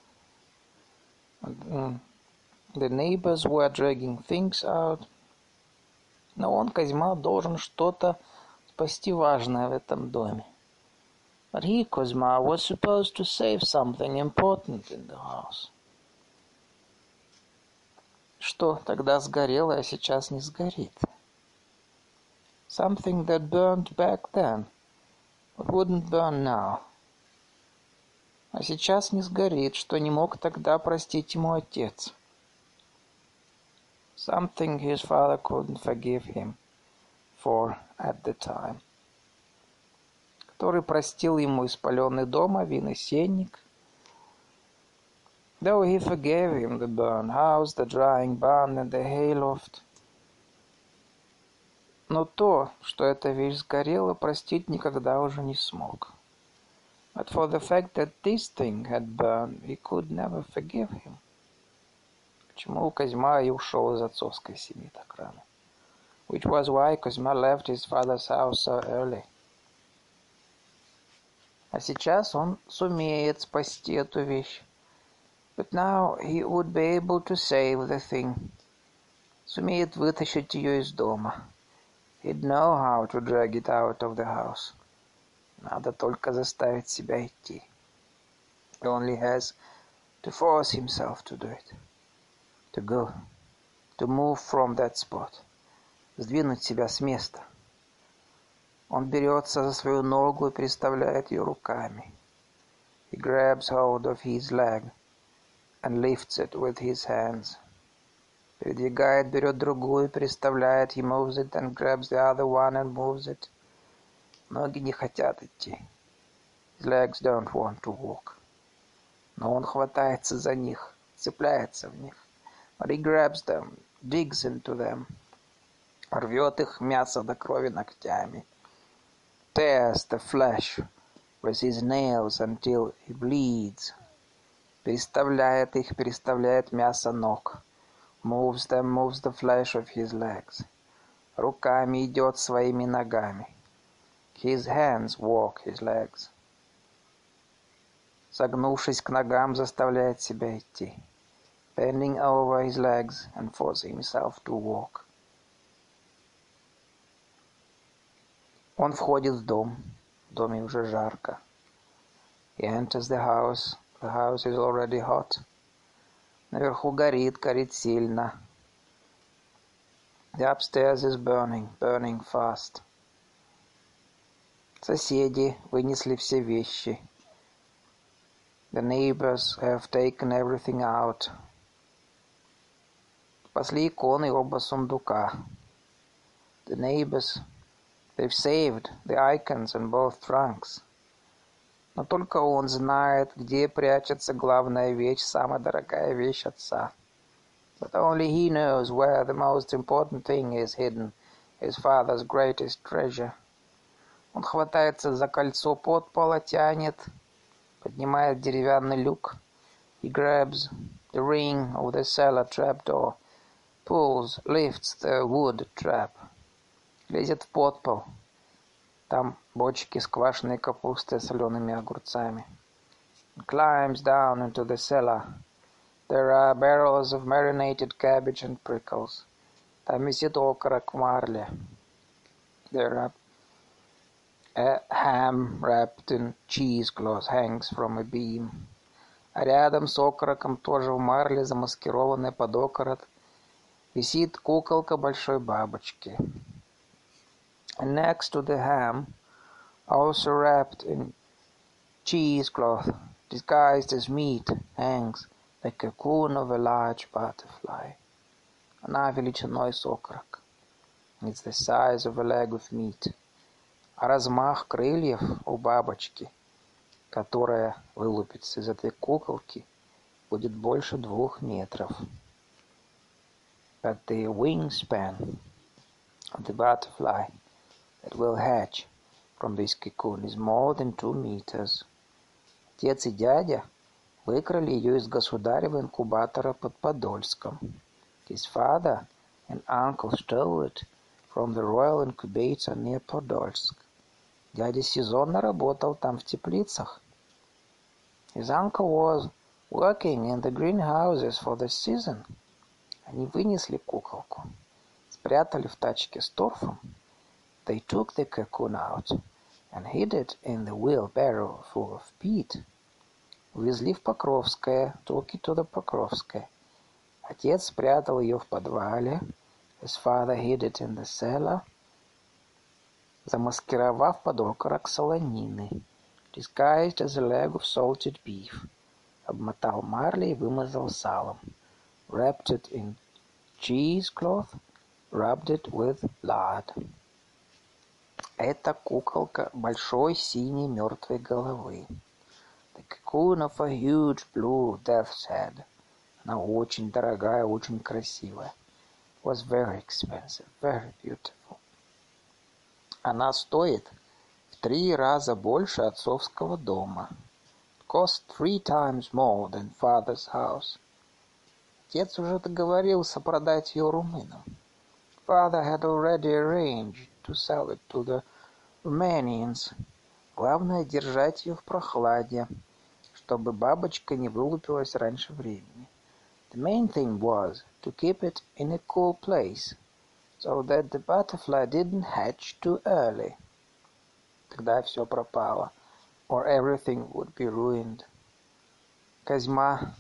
The neighbors were dragging things out. Но он, Козьма, должен что-то спасти важное в этом доме. But he, Kuzma, was supposed to save something important in the house. Что тогда сгорело, а сейчас не сгорит? Something that burned back then, but wouldn't burn now. А сейчас не сгорит, что не мог тогда простить ему отец. Something his father couldn't forgive him for at the time который простил ему испаленный дом, Авин и сенник. Though he forgave him the burned house, the drying barn and the hayloft. Но то, что эта вещь сгорела, простить никогда уже не смог. But for the fact that this thing had burned, he could never forgive him. Почему Козьма и ушел из отцовской семьи так рано? Which was why Kuzma left his father's house so early. А сейчас он сумеет спасти эту вещь. But now he would be able to save the thing. Сумеет вытащить ее из дома. He'd know how to drag it out of the house. Надо только заставить себя идти. He only has to force himself to do it. To go. To move from that spot. Сдвинуть себя с места. — он берется за свою ногу и приставляет ее руками. He grabs hold of his leg and lifts it with his hands. Передвигает, берет другую, приставляет, he moves it and grabs the other one and moves it. Ноги не хотят идти. His legs don't want to walk. Но он хватается за них, цепляется в них. But he grabs them, digs into them. Рвет их мясо до крови ногтями tears the flesh with his nails until he bleeds. Переставляет их, переставляет мясо ног. Moves them, moves the flesh of his legs. Руками идет своими ногами. His hands walk his legs. Согнувшись к ногам, заставляет себя идти. Bending over his legs and forcing himself to walk. Он входит в дом. В доме уже жарко. He enters the house. The house is already hot. Наверху горит, горит сильно. The upstairs is burning, burning fast. Соседи вынесли все вещи. The neighbors have taken everything out. Спасли иконы оба сундука. The neighbors They've saved the icons in both trunks. Но только он знает, где прячется главная вещь, самая дорогая вещь отца. But only he knows where the most important thing is hidden, his father's greatest treasure. Он хватается за кольцо подпола, тянет, поднимает деревянный люк. He grabs the ring of the cellar trapdoor, pulls, lifts the wood trap. Лезет в подпол. Там бочки с квашеной капустой солеными огурцами. Climbs down into the cellar. There are barrels of marinated cabbage and prickles. Там висит окорок в марле. There are a ham wrapped in cheesecloth hangs from a beam. А рядом с окороком, тоже в марле, замаскированная под окорок, висит куколка большой бабочки. And next to the ham, also wrapped in cheesecloth, disguised as meat, hangs the cocoon of a large butterfly. Она величиной с окорок. It's the size of a leg of meat. А размах крыльев у бабочки, которая вылупится из этой куколки, будет больше двух метров. But the wingspan of the butterfly that will hatch from this cocoon is more than two meters. Отец и дядя выкрали ее из государева инкубатора под Подольском. His father and uncle stole it from the royal incubator near Podolsk. Дядя сезонно работал там в теплицах. His uncle was working in the greenhouses for the season. Они вынесли куколку, спрятали в тачке с торфом. They took the cocoon out and hid it in the wheelbarrow full of peat. Увезли в Покровское, took it to the Покровское. Отец спрятал ее в подвале. His father hid it in the cellar замаскировав под окорок солонины, disguised as a leg of salted beef, обмотал марлей и вымазал салом, wrapped it in cheesecloth, rubbed it with lard. Это куколка большой синей мертвой головы. The cocoon of a huge blue death's head. Она очень дорогая, очень красивая. Was very expensive, very beautiful. Она стоит в три раза больше отцовского дома. Cost three times more than father's house. Отец уже договорился продать ее румынам. Father had already arranged sell it to the Romanians. Главное держать ее в прохладе, чтобы бабочка не вылупилась раньше времени. The main thing was to keep it in a cool place so that the butterfly didn't hatch too early. Тогда все пропало, or everything would be ruined. Козьма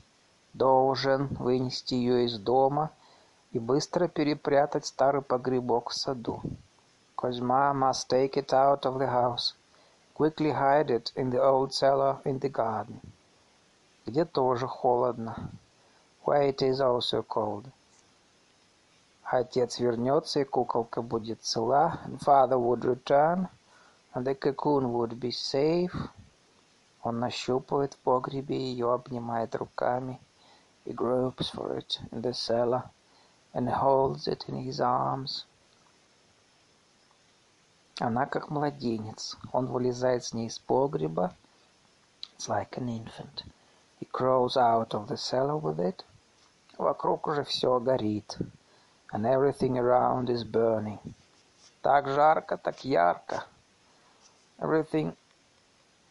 должен вынести ее из дома и быстро перепрятать старый погребок в саду. Козьма must take it out of the house, quickly hide it in the old cellar in the garden, где тоже холодно, where it is also cold. Отец вернется, и куколка будет цела, and father would return, and the cocoon would be safe. Он нащупывает в погребе ее, обнимает руками. He gropes for it in the cellar and holds it in his arms. Она как младенец. Он вылезает с ней из погреба. It's like an infant. He crawls out of the cellar with it. Вокруг уже все горит and everything around is burning. Так жарко, так ярко. Everything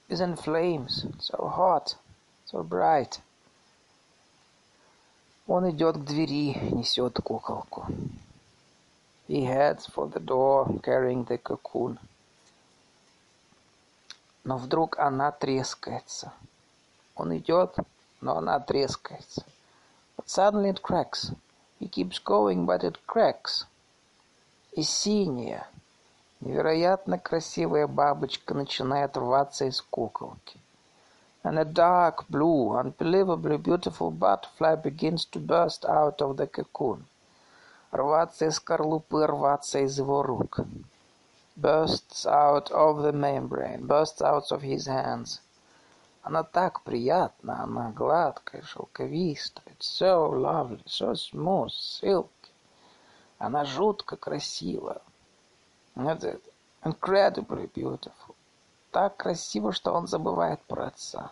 is in flames, so hot, so bright. Он идет к двери, несет куколку. He heads for the door, carrying the cocoon. Но вдруг она трескается. Он идет, но она трескается. But suddenly it cracks. He keeps going, but it cracks. И синяя, невероятно красивая бабочка начинает рваться из куколки. And a dark blue, unbelievably beautiful butterfly begins to burst out of the cocoon. Рваться из скорлупы, рваться из его рук. Bursts out of the membrane, bursts out of his hands. Она так приятна, она гладкая, шелковистая. It's so lovely, so smooth, silky. Она жутко красива. Это incredibly beautiful. Так красиво, что он забывает про отца.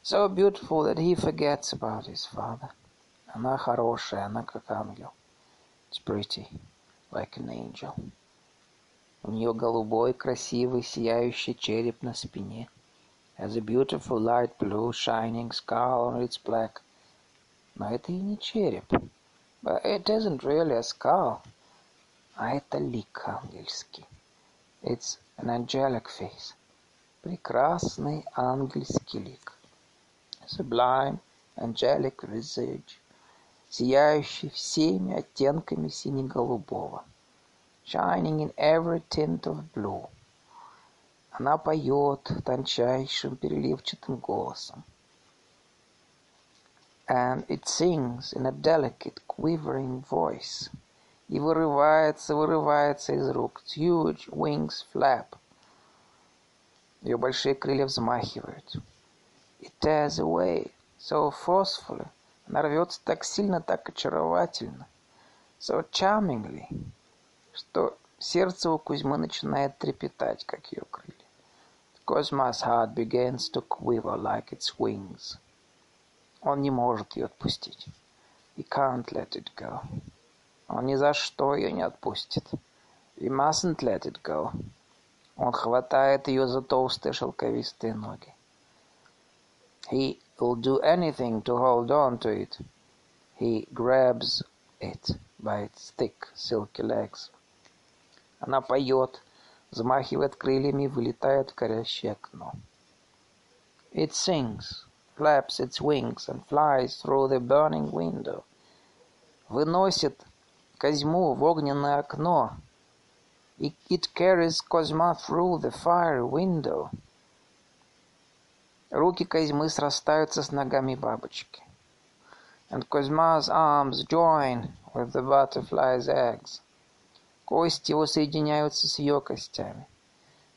So beautiful that he forgets about his father. Она хорошая, она как ангел. It's pretty, like an angel. У нее голубой, красивый, сияющий череп на спине has a beautiful light blue shining skull on its back. Но это и не череп. But it isn't really a skull. А это лик ангельский. It's an angelic face. Прекрасный ангельский лик. Sublime angelic visage. Сияющий всеми оттенками сине-голубого. Shining in every tint of blue. Она поет тончайшим переливчатым голосом. And it sings in a delicate, quivering voice. И вырывается, вырывается из рук. Its huge wings flap. Ее большие крылья взмахивают. It tears away so forcefully. Она рвется так сильно, так очаровательно. So charmingly. Что сердце у Кузьмы начинает трепетать, как ее крылья. Cosma's heart begins to quiver like its wings. Он не может ее отпустить. He can't let it go. Он ни за что ее не отпустит. He mustn't let it go. Он хватает ее за толстые шелковистые ноги. He will do anything to hold on to it. He grabs it by its thick, silky legs. Она поет, взмахивает крыльями и вылетает в горящее окно. It sings, flaps its wings and flies through the burning window. Выносит Козьму в огненное окно. It carries Козьма through the fire window. Руки Козьмы срастаются с ногами бабочки. And Козьма's arms join with the butterfly's eggs. Кости его соединяются с ее костями.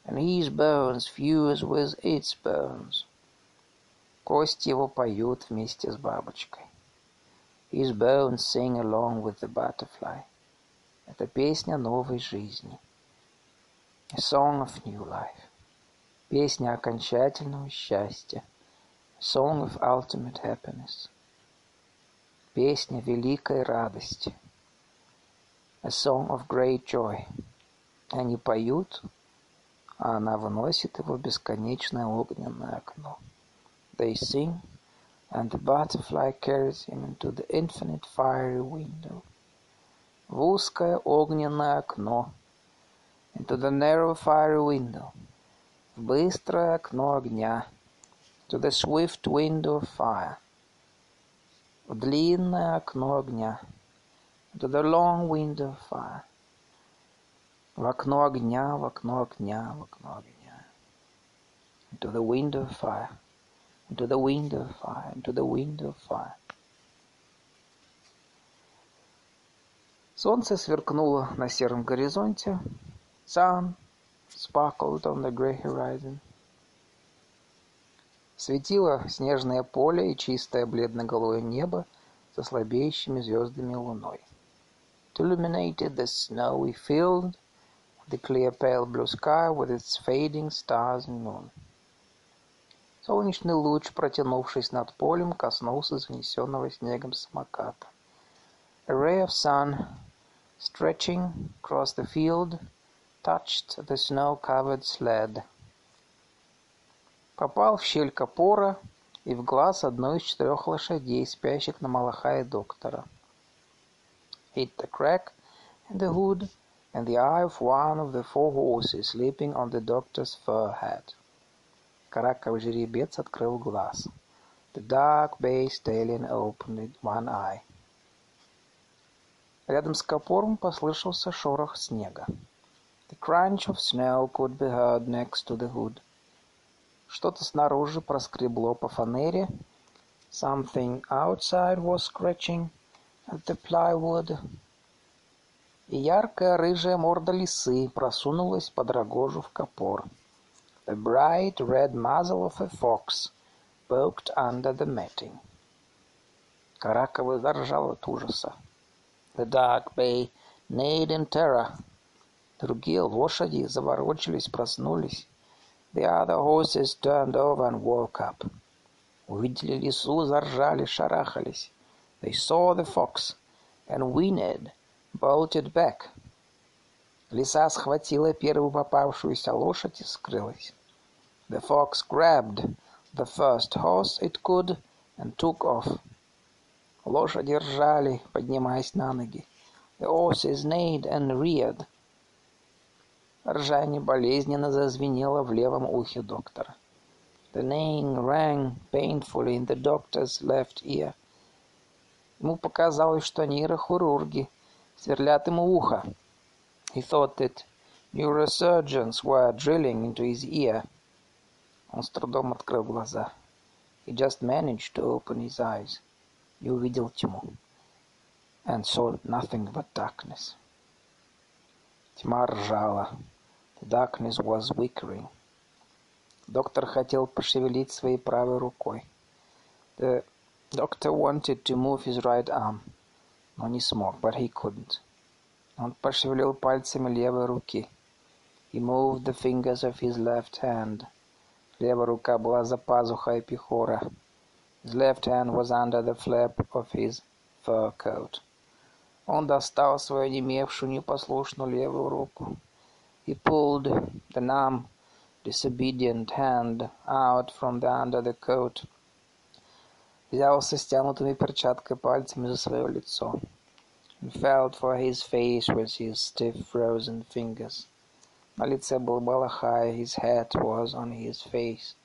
And his bones fuse with its bones. Кости его поют вместе с бабочкой. His bones sing along with the butterfly. Это песня новой жизни. A song of new life. Песня окончательного счастья. Song of ultimate happiness. Песня великой радости. A song of great joy. Они поют, а она выносит его в бесконечное огненное окно. They sing, and the butterfly carries him into the infinite fiery window. В узкое огненное окно. Into the narrow fiery window. Быстрое окно огня. To the swift window of fire. В длинное окно огня to the long window of fire. В окно огня, в окно огня, в окно огня. Into the window of fire, into the window of fire, into the window of fire. Солнце сверкнуло на сером горизонте. Sun sparkled on the gray horizon. Светило снежное поле и чистое бледно-голое небо со слабеющими звездами луной. illuminated the snowy field, the clear pale blue sky with its fading stars and moon. Солнечный луч, протянувшись над полем, коснулся занесенного снегом самоката. A ray of sun, stretching across the field, touched the snow-covered sled. Попал в щель капора и в глаз одной из четырех лошадей, спящих на Малахае доктора. hit the crack in the hood and the eye of one of the four horses sleeping on the doctor's fur hat. Караковый жеребец открыл глаз. The dark bay stallion opened one eye. Рядом с копором послышался шорох снега. The crunch of snow could be heard next to the hood. Что-то снаружи проскребло по фанере. Something outside was scratching at the plywood, и яркая рыжая морда лисы просунулась под рогожу в копор. The bright red muzzle of a fox poked under the matting. Караковый заржал от ужаса. The dark bay neighed in terror. Другие лошади заворочились, проснулись. The other horses turned over and woke up. Увидели лису, заржали, шарахались. They saw the fox, and whinnied, bolted back. Лиса схватила первую попавшуюся лошадь и скрылась. The fox grabbed the first horse it could and took off. Лошади ржали, поднимаясь на ноги. The horses neighed and reared. Ржание болезненно зазвенело в левом ухе доктора. The neighing rang painfully in the doctor's left ear. Ему показалось, что нейрохирурги сверлят ему ухо. He thought that Neurosurgeons were drilling into his ear. Он с трудом открыл глаза. He just managed to open his eyes. И увидел тьму. And saw nothing but darkness. Тьма ржала. Darkness was whickering. Доктор хотел пошевелить своей правой рукой. The doctor wanted to move his right arm, но не смог, but he couldn't. Он пошевелил пальцами левой руки. He moved the fingers of his left hand. Левая рука была за пазухой пихора. His left hand was under the flap of his fur coat. Он достал свою немевшую непослушную левую руку. He pulled the numb, disobedient hand out from the under the coat. Взял со стянутыми перчаткой пальцами за свое лицо. And felt for his face with his stiff frozen fingers. На лице был балахай, his hat was on his face.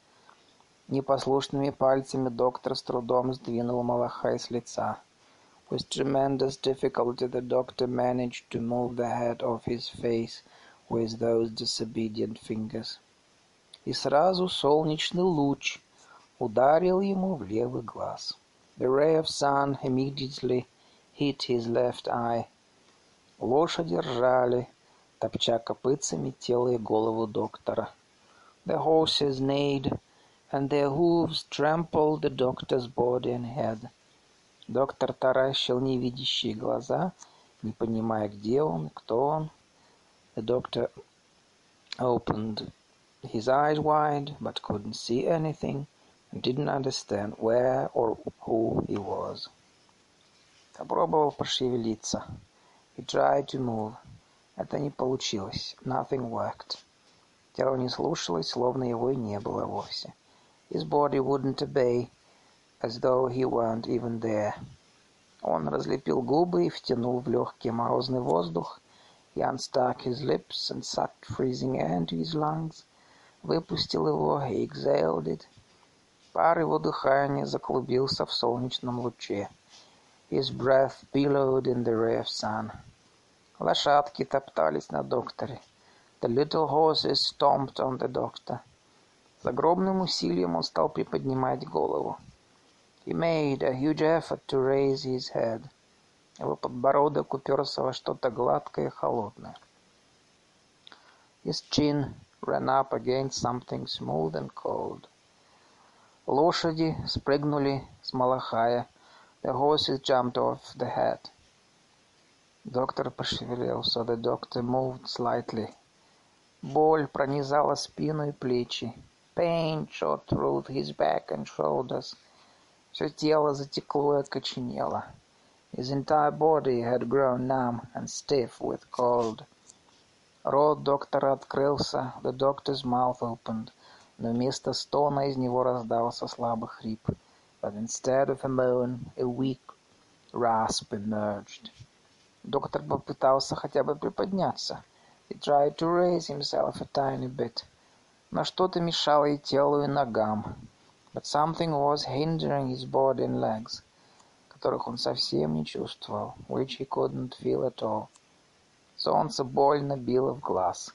Непослушными пальцами доктор с трудом сдвинул малахай с лица. With tremendous difficulty the doctor managed to move the hat off his face with those disobedient fingers. И сразу солнечный луч ударил ему в левый глаз. The ray of sun immediately hit his left eye. Лошади ржали, топча копытцами тело и голову доктора. The horses neighed, and their hooves trampled the doctor's body and head. Доктор таращил невидящие глаза, не понимая, где он, кто он. The doctor opened his eyes wide, but couldn't see anything, and didn't understand where or who he was. Попробовал пошевелиться. He tried to move. Это не получилось. Nothing worked. Тело не слушалось, словно его и не было вовсе. His body wouldn't obey, as though he weren't even there. Он разлепил губы и втянул в легкий морозный воздух. He unstuck his lips and sucked freezing air into his lungs. Выпустил его, he exhaled it. Пар его дыхания заклубился в солнечном луче. His breath billowed in the ray of sun. Лошадки топтались на докторе. The little horses stomped on the doctor. С огромным усилием он стал приподнимать голову. He made a huge effort to raise his head. Его подбородок уперся во что-то гладкое и холодное. His chin ran up against something smooth and cold. Лошади спрыгнули с малахая. The horses jumped off the hat. Доктор пошевелился. The doctor moved slightly. Боль пронизала спину и плечи. Pain shot through his back and shoulders. Все тело затекло и окоченело. His entire body had grown numb and stiff with cold. Рот доктора открылся, the doctor's mouth opened, но вместо стона из него раздался слабый хрип. But instead of a moan, a weak rasp emerged. Доктор попытался хотя бы приподняться. He tried to raise himself a tiny bit. Но что-то мешало и телу, и ногам. But something was hindering his body and legs, которых он совсем не чувствовал, which he couldn't feel at all. Солнце больно било в глаз.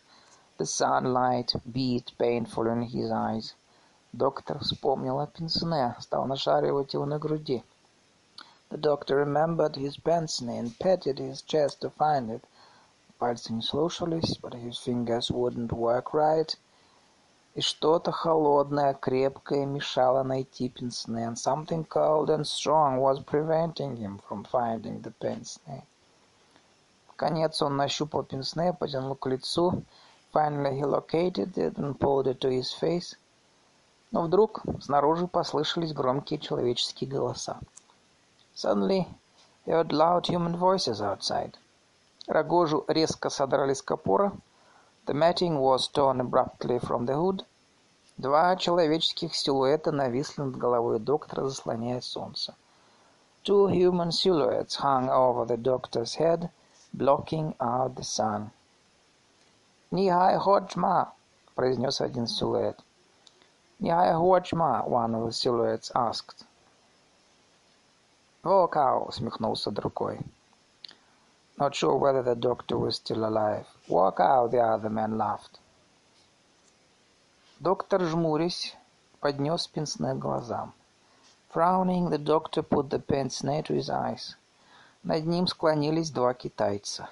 The sunlight beat painfully in his eyes. Доктор вспомнил о пенсне, стал нашаривать его на груди. The doctor remembered his pince and patted his chest to find it. Пальцы не слушались, but his fingers wouldn't work right. И что-то холодное, крепкое мешало найти пенсне, and something cold and strong was preventing him from finding the pince-nez. Наконец он нащупал пенсне, потянул к лицу. Finally he located it and pulled it to his face. Но вдруг снаружи послышались громкие человеческие голоса. Suddenly he heard loud human voices outside. Рогожу резко содрали с капора. The matting was torn abruptly from the hood. Два человеческих силуэта нависли над головой доктора, заслоняя солнце. Two human silhouettes hung over the doctor's head, blocking out the sun. «Нихай ходжма!» — произнес один силуэт. «Нихай ходжма!» — one of the silhouettes asked. «Вокау!» — усмехнулся другой. not sure whether the doctor was still alive. Walk out, the other man laughed. Доктор, жмурясь, поднес пенсне глазам. Frowning, the doctor put the pince-nez to his eyes. Над ним склонились два китайца.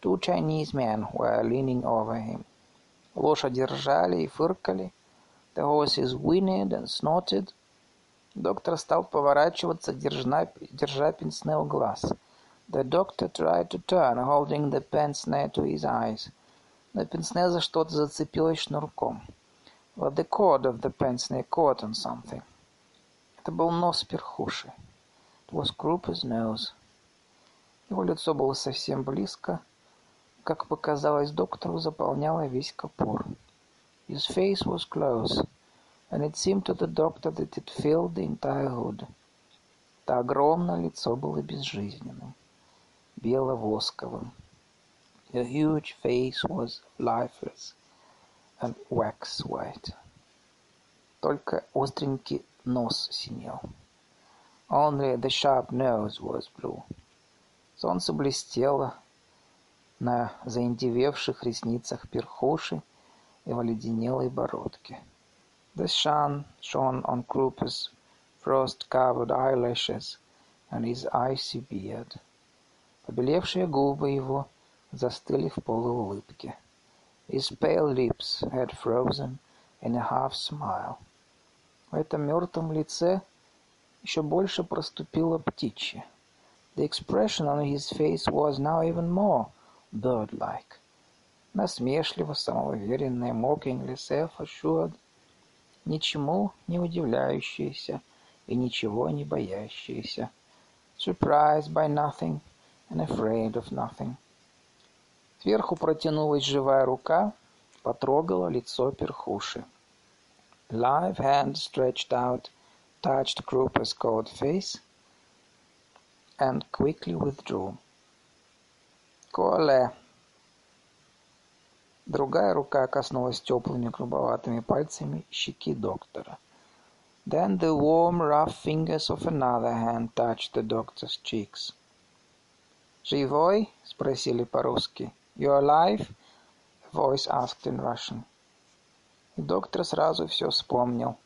Two Chinese men were leaning over him. Лошади ржали и фыркали. The horses whinnied and snorted. Доктор стал поворачиваться, держа, держа пенсне у глаз. The doctor tried to turn, holding the pince-nez to his eyes. Но пенсне за что-то зацепилось шнурком. But the cord of the pince-nez caught on something. Это был нос перхуши. It was Krupa's nose. Его лицо было совсем близко. Как показалось доктору, заполняло весь капор. His face was close, and it seemed to the doctor that it filled the entire hood. Это огромное лицо было безжизненным, бело-восковым. The huge face was lifeless and wax white. Только остренький нос синел. Only the sharp nose was blue. Солнце блестело на заиндевевших ресницах перхоши и в оледенелой бородке. The sun shone on Krupa's frost-covered eyelashes and his icy beard. Побелевшие губы его застыли в полуулыбке. His pale lips had frozen in a half smile. В этом мертвом лице еще больше проступило птичье. The expression on his face was now even more bird-like. насмешливо, самоуверенная, mockingly self-assured, ничему не удивляющаяся и ничего не боящаяся, surprised by nothing and afraid of nothing. Сверху протянулась живая рука, потрогала лицо перхуши. Live hand stretched out, touched Krupa's cold face and quickly withdrew. Коле Другая рука коснулась теплыми грубоватыми пальцами щеки доктора. Then the warm, rough fingers of another hand touched the doctor's cheeks. «Живой?» — спросили по-русски. «You alive?» — a voice asked in Russian. И доктор сразу все вспомнил.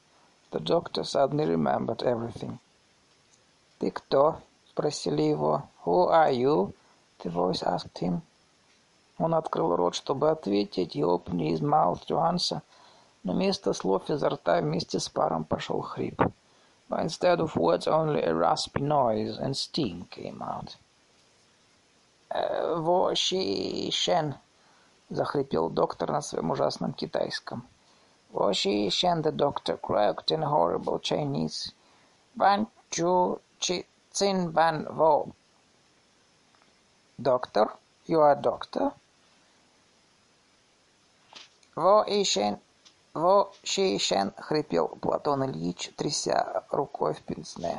The doctor suddenly remembered everything. «Ты кто?» — спросили его. «Who are you?» — the voice asked him. Он открыл рот, чтобы ответить, и opened his mouth to answer, но вместо слов изо рта вместе с паром пошел хрип. But instead of words only a raspy noise and steam came out. «Во щи шен!» — захрипел доктор на своем ужасном китайском. «Во щи шен!» — the doctor croaked in horrible Chinese. «Бан чу чи цин бан во!» «Доктор? You are doctor?» «Во ищен! Во щищен!» — хрипел Платон Ильич, тряся рукой в пенсне.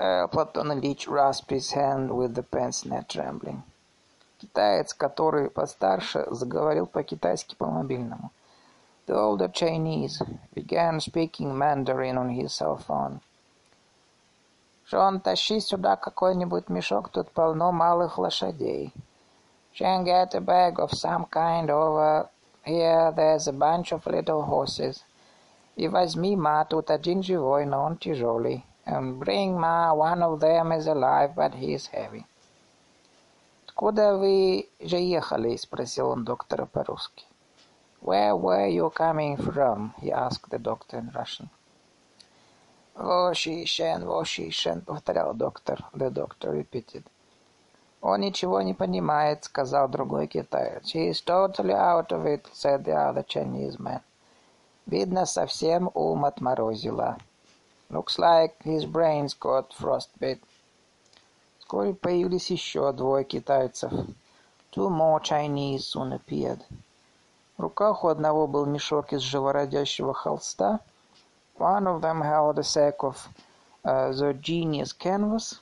Uh, Платон Ильич rasped his hand with the pince-nez trembling. Китаец, который постарше, заговорил по-китайски по мобильному. The older Chinese began speaking Mandarin on his cell phone. «Шон, тащи сюда какой-нибудь мешок, тут полно малых лошадей. Шен, get a bag of some kind over Here there's a bunch of little horses. И возьми, ма, тут один живой, но он тяжелый. And bring, ma, one of them is alive, but he is heavy. «Откуда вы же ехали?» — спросил он доктора по-русски. «Where were you coming from?» — he asked the doctor in Russian. «Вошишен, Вошишен», — повторял доктор. The doctor repeated. «Он ничего не понимает», — сказал другой китаец. «He is totally out of it», — said the other Chinese man. «Видно, совсем ум отморозило». «Looks like his brains got frostbite». Вскоре появились еще двое китайцев. Two more Chinese soon appeared. В руках у одного был мешок из живородящего холста. One of them held a sack of uh, the genius canvas.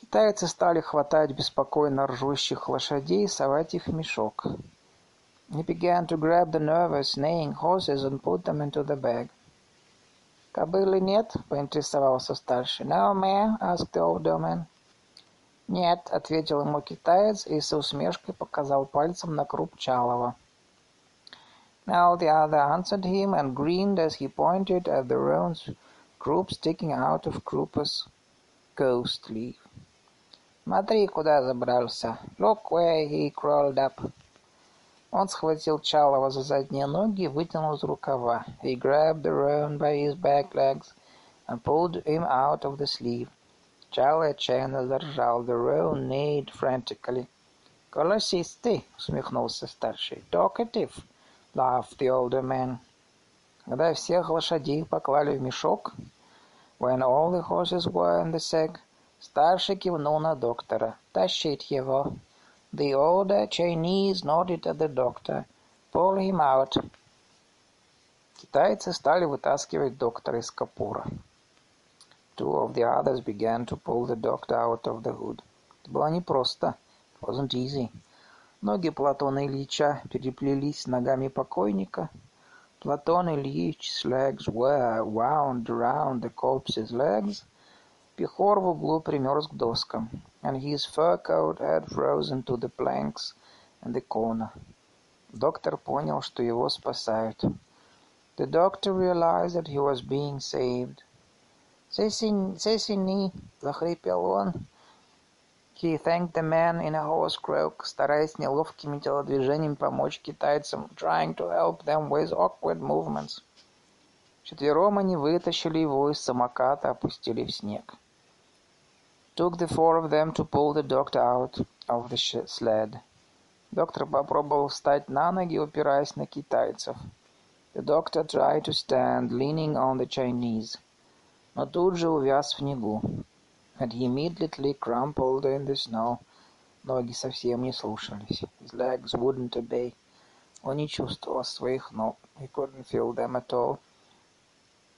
Китайцы стали хватать беспокойно ржущих лошадей и совать их в мешок. He began to grab the nervous, neighing horses and put them into the bag. «Кобылы нет?» — поинтересовался старший. «No, ma'am», — asked the older man. «Нет», — ответил ему китаец и с усмешкой показал пальцем на круп Чалова. Now the other answered him and grinned as he pointed at the roan's croup sticking out of Krupa's ghost leaf. «Смотри, куда забрался! Look where he crawled up!» Он схватил Чалова за задние ноги и вытянул из рукава. He grabbed the roan by his back legs and pulled him out of the sleeve. Чарли отчаянно заржал. The roan neighed frantically. «Голосистый!» — усмехнулся старший. «Talkative!» — laughed the older man. Когда всех лошадей поклали в мешок, when all the horses were in the sack, старший кивнул на доктора. «Тащить его!» The older Chinese nodded at the doctor. «Pull him out!» Китайцы стали вытаскивать доктора из капура. Two of the others began to pull the doctor out of the hood. Это было непросто. It wasn't easy. Ноги Платона Ильича переплелись ногами покойника. Platon Ilyич's legs were wound around the corpse's legs. Пехор в углу примерз к доскам, and his fur coat had frozen to the planks in the corner. Доктор понял, что его спасают. The doctor realized that he was being saved. «Сесени!» — захрипел он. He thanked the man in a hoarse croak, стараясь неловкими телодвижениями помочь китайцам, trying to help them with awkward movements. Четвером они вытащили его из самоката, опустили в снег. Took the four of them to pull the doctor out of the sled. Доктор попробовал встать на ноги, упираясь на китайцев. The doctor tried to stand, leaning on the Chinese но тут же увяз в снегу. And he immediately crumpled in the snow. Ноги совсем не слушались. His legs wouldn't obey. Он не чувствовал своих ног. He couldn't feel them at all.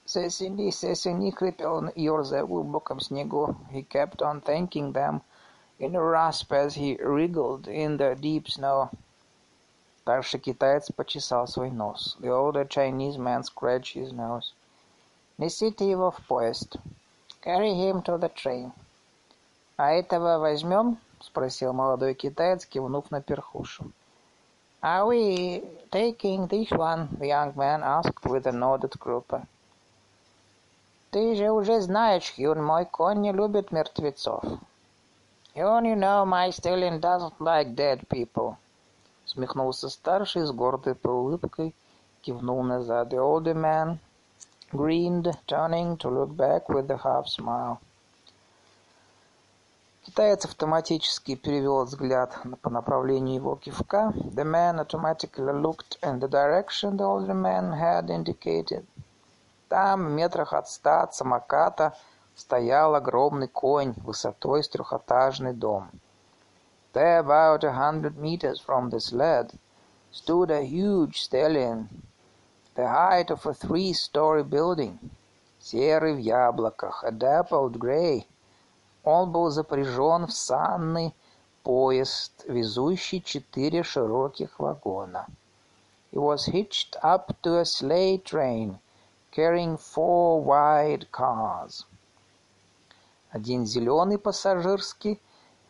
«Сесени, сесени!» — хрипел он, ерзая в глубоком снегу. He kept on thanking them in a rasp as he wriggled in the deep snow. Старший китаец почесал свой нос. The older Chinese man scratched his nose. Несите его в поезд. Carry him to the train. А этого возьмем? Спросил молодой китаец, кивнув на перхушу. Are we taking this one? The young man asked with a nod at Крупа. Ты же уже знаешь, Хьюн, мой конь не любит мертвецов. Хьюн, you know, my stallion doesn't like dead people. Смехнулся старший с гордой улыбкой, кивнул назад. The older man grinned, turning to look back with a half-smile. Китаец автоматически перевел взгляд по направлению его кивка. The man automatically looked in the direction the older man had indicated. Там, в метрах от ста от самоката, стоял огромный конь высотой с трехэтажный дом. There, about a hundred meters from the sled, stood a huge stallion the height of a three-story building, серый в яблоках, a dappled gray. Он был запряжен в санный поезд, везущий четыре широких вагона. He was hitched up to a sleigh train, carrying four wide cars. Один зеленый пассажирский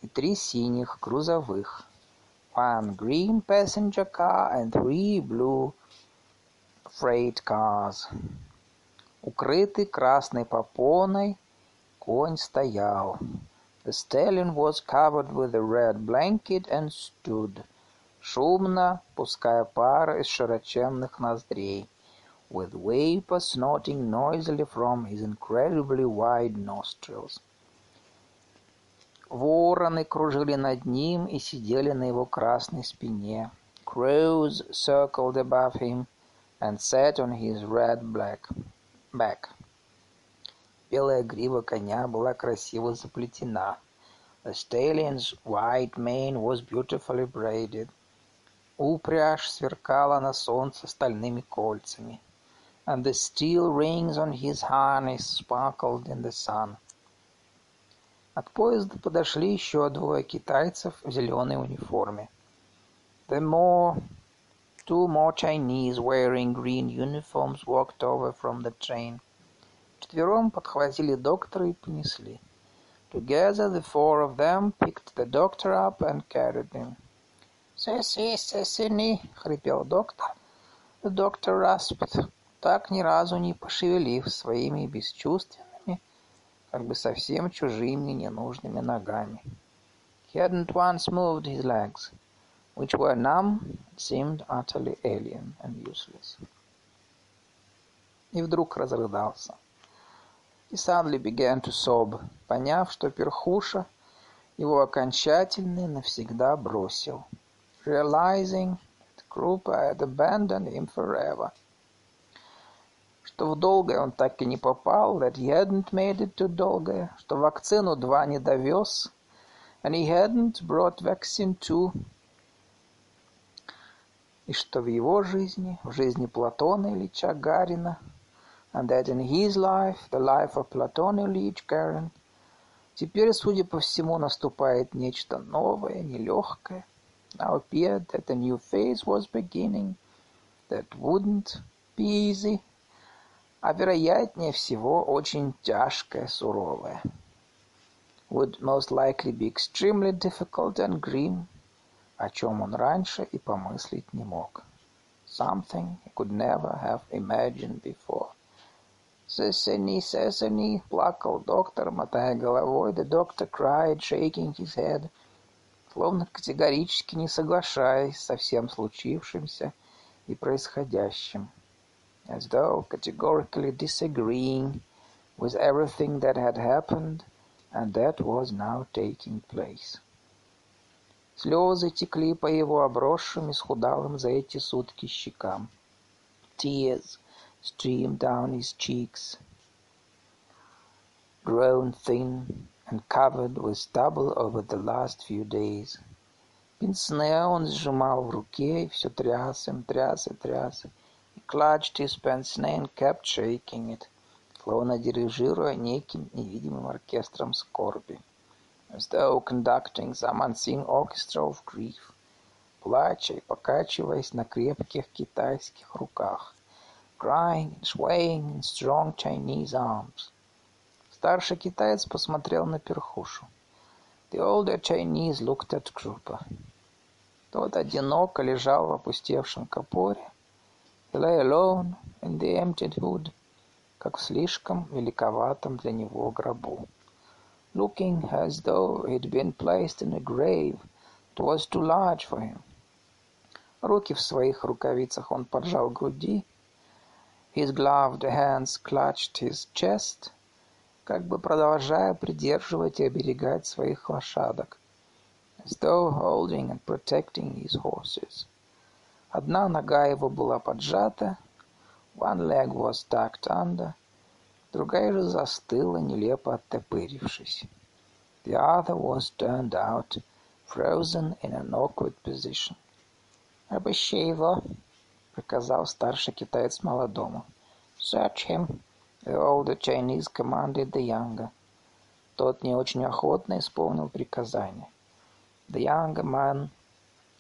и три синих грузовых. One green passenger car and three blue freight cars. Укрытый красной попоной, конь стоял. The stallion was covered with a red blanket and stood, шумно пуская пар из широченных ноздрей, with vapor snorting noisily from his incredibly wide nostrils. Вороны кружили над ним и сидели на его красной спине. Crows circled above him and sat on his red black back. Белая грива коня была красиво заплетена. The stallion's white mane was beautifully braided. Упряжь сверкала на солнце стальными кольцами. And the steel rings on his harness sparkled in the sun. От поезда подошли еще двое китайцев в зеленой униформе. The more Two more Chinese wearing green uniforms walked over from the train. Четвером подхватили доктора и понесли. Together the four of them picked the doctor up and carried him. «Сеси, сесини!» — хрипел доктор. The doctor rasped, Так ни разу не пошевелив своими бесчувственными, как бы совсем чужими ненужными ногами. He hadn't once moved his legs, which were numb seemed utterly alien and useless. И вдруг разрыдался. He suddenly began to sob, поняв, что перхуша его окончательно и навсегда бросил. Realizing that Krupa had abandoned him forever. Что в долгое он так и не попал, that he hadn't made it to долгое, что вакцину два не довез, and he hadn't brought vaccine two, и что в его жизни, в жизни Платона Ильича Гарина, and that in his life, the life of Platon Ilyich Gagarin, теперь, судя по всему, наступает нечто новое, нелегкое. Now appeared that a new phase was beginning, that wouldn't be easy, а вероятнее всего очень тяжкое, суровое. Would most likely be extremely difficult and grim, о чем он раньше и помыслить не мог. Something he could never have imagined before. «Сесени, Сесени!» — плакал доктор, мотая головой. The doctor cried, shaking his head, словно категорически не соглашаясь со всем случившимся и происходящим. As though categorically disagreeing with everything that had happened and that was now taking place. Слезы текли по его обросшим и схудалым за эти сутки щекам. Tears streamed down his cheeks, grown thin and covered with stubble over the last few days. Пенсне он сжимал в руке и все тряс им, тряс и тряс. His pince and kept shaking it, словно дирижируя неким невидимым оркестром скорби, as though conducting some unseen orchestra of grief, плача и покачиваясь на крепких китайских руках crying and swaying in strong Chinese arms. Старший китаец посмотрел на перхушу. The older Chinese looked at Krupa. Тот одиноко лежал в опустевшем капоре. Lay alone in the emptied hood, как в слишком великоватом для него гробу. Looking as though he'd been placed in a grave that was too large for him. Руки в своих рукавицах он поджал груди, His gloved hands clutched his chest, как бы продолжая придерживать и оберегать своих лошадок, as though holding and protecting his horses. Одна нога его была поджата, one leg was tucked under, другая же застыла, нелепо оттопырившись. The other was turned out, frozen in an awkward position. «Обыщи его!» приказал старший китаец молодому. «Search him!» The older Chinese commanded the younger. Тот не очень охотно исполнил приказание. The younger man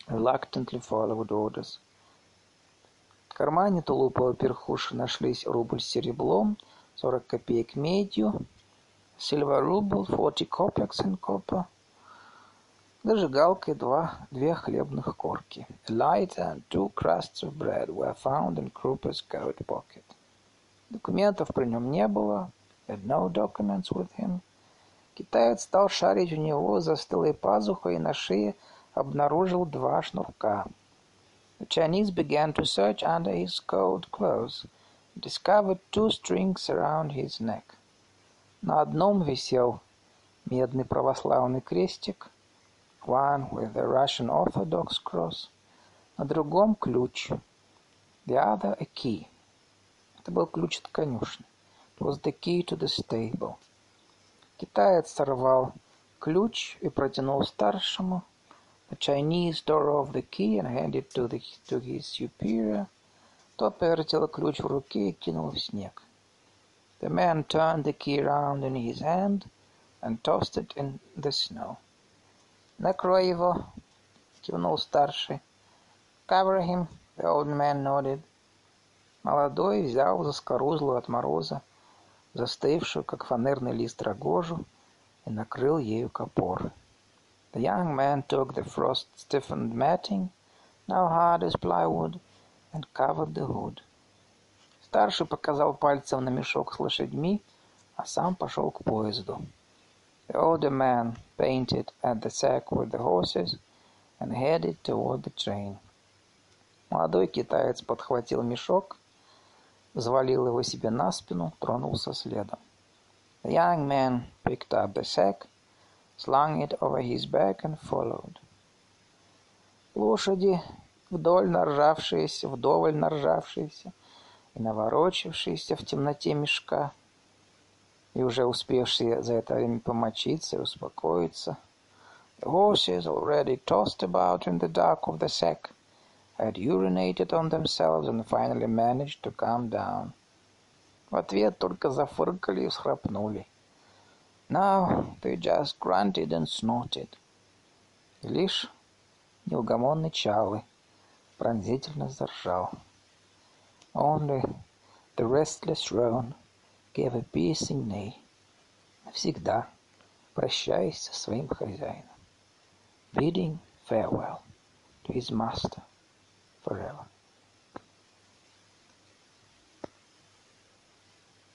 reluctantly followed orders. В кармане тулупа перхуши нашлись рубль с серебром, сорок копеек медью, silver ruble, forty kopecks in copper — Зажигалка и два, две хлебных корки. A lighter and two crusts of bread were found in Krupa's coat pocket. Документов при нем не было. Had no documents with him. Китаец стал шарить у него за стылой пазухой и на шее обнаружил два шнурка. The Chinese began to search under his coat clothes discovered two strings around his neck. На одном висел медный православный крестик — one with the Russian Orthodox cross, на другом ключ, the other a key. Это был ключ от конюшни. It was the key to the stable. Китаец сорвал ключ и протянул старшему. The Chinese tore off the key and handed to, the, to his superior. Тот повертел ключ в руке и кинул в снег. The man turned the key around in his hand and tossed it in the snow. «Накрой его!» — кивнул старший. «Cover him!» — the old man nodded. Молодой взял заскорузлую от мороза, застывшую, как фанерный лист рогожу, и накрыл ею капор. The young man took the frost-stiffened matting, now hard as plywood, and covered the hood. Старший показал пальцем на мешок с лошадьми, а сам пошел к поезду. The older man pointed at the sack with the horses and headed toward the train. Молодой китаец подхватил мешок, взвалил его себе на спину, тронулся следом. The young man picked up the sack, slung it over his back and followed. Лошади, вдоль наржавшиеся, вдоволь наржавшиеся и наворочившиеся в темноте мешка, и уже успевшие за это время помочиться и успокоиться. The horses, already tossed about in the dark of the sack, had urinated on themselves and finally managed to calm down. В ответ только зафыркали и всхрапнули. Now they just grunted and snorted. И лишь неугомонный Чарли пронзительно заржал. Only the restless roan gave a piercing neigh. Навсегда прощаясь со своим хозяином. Bidding farewell to his master forever.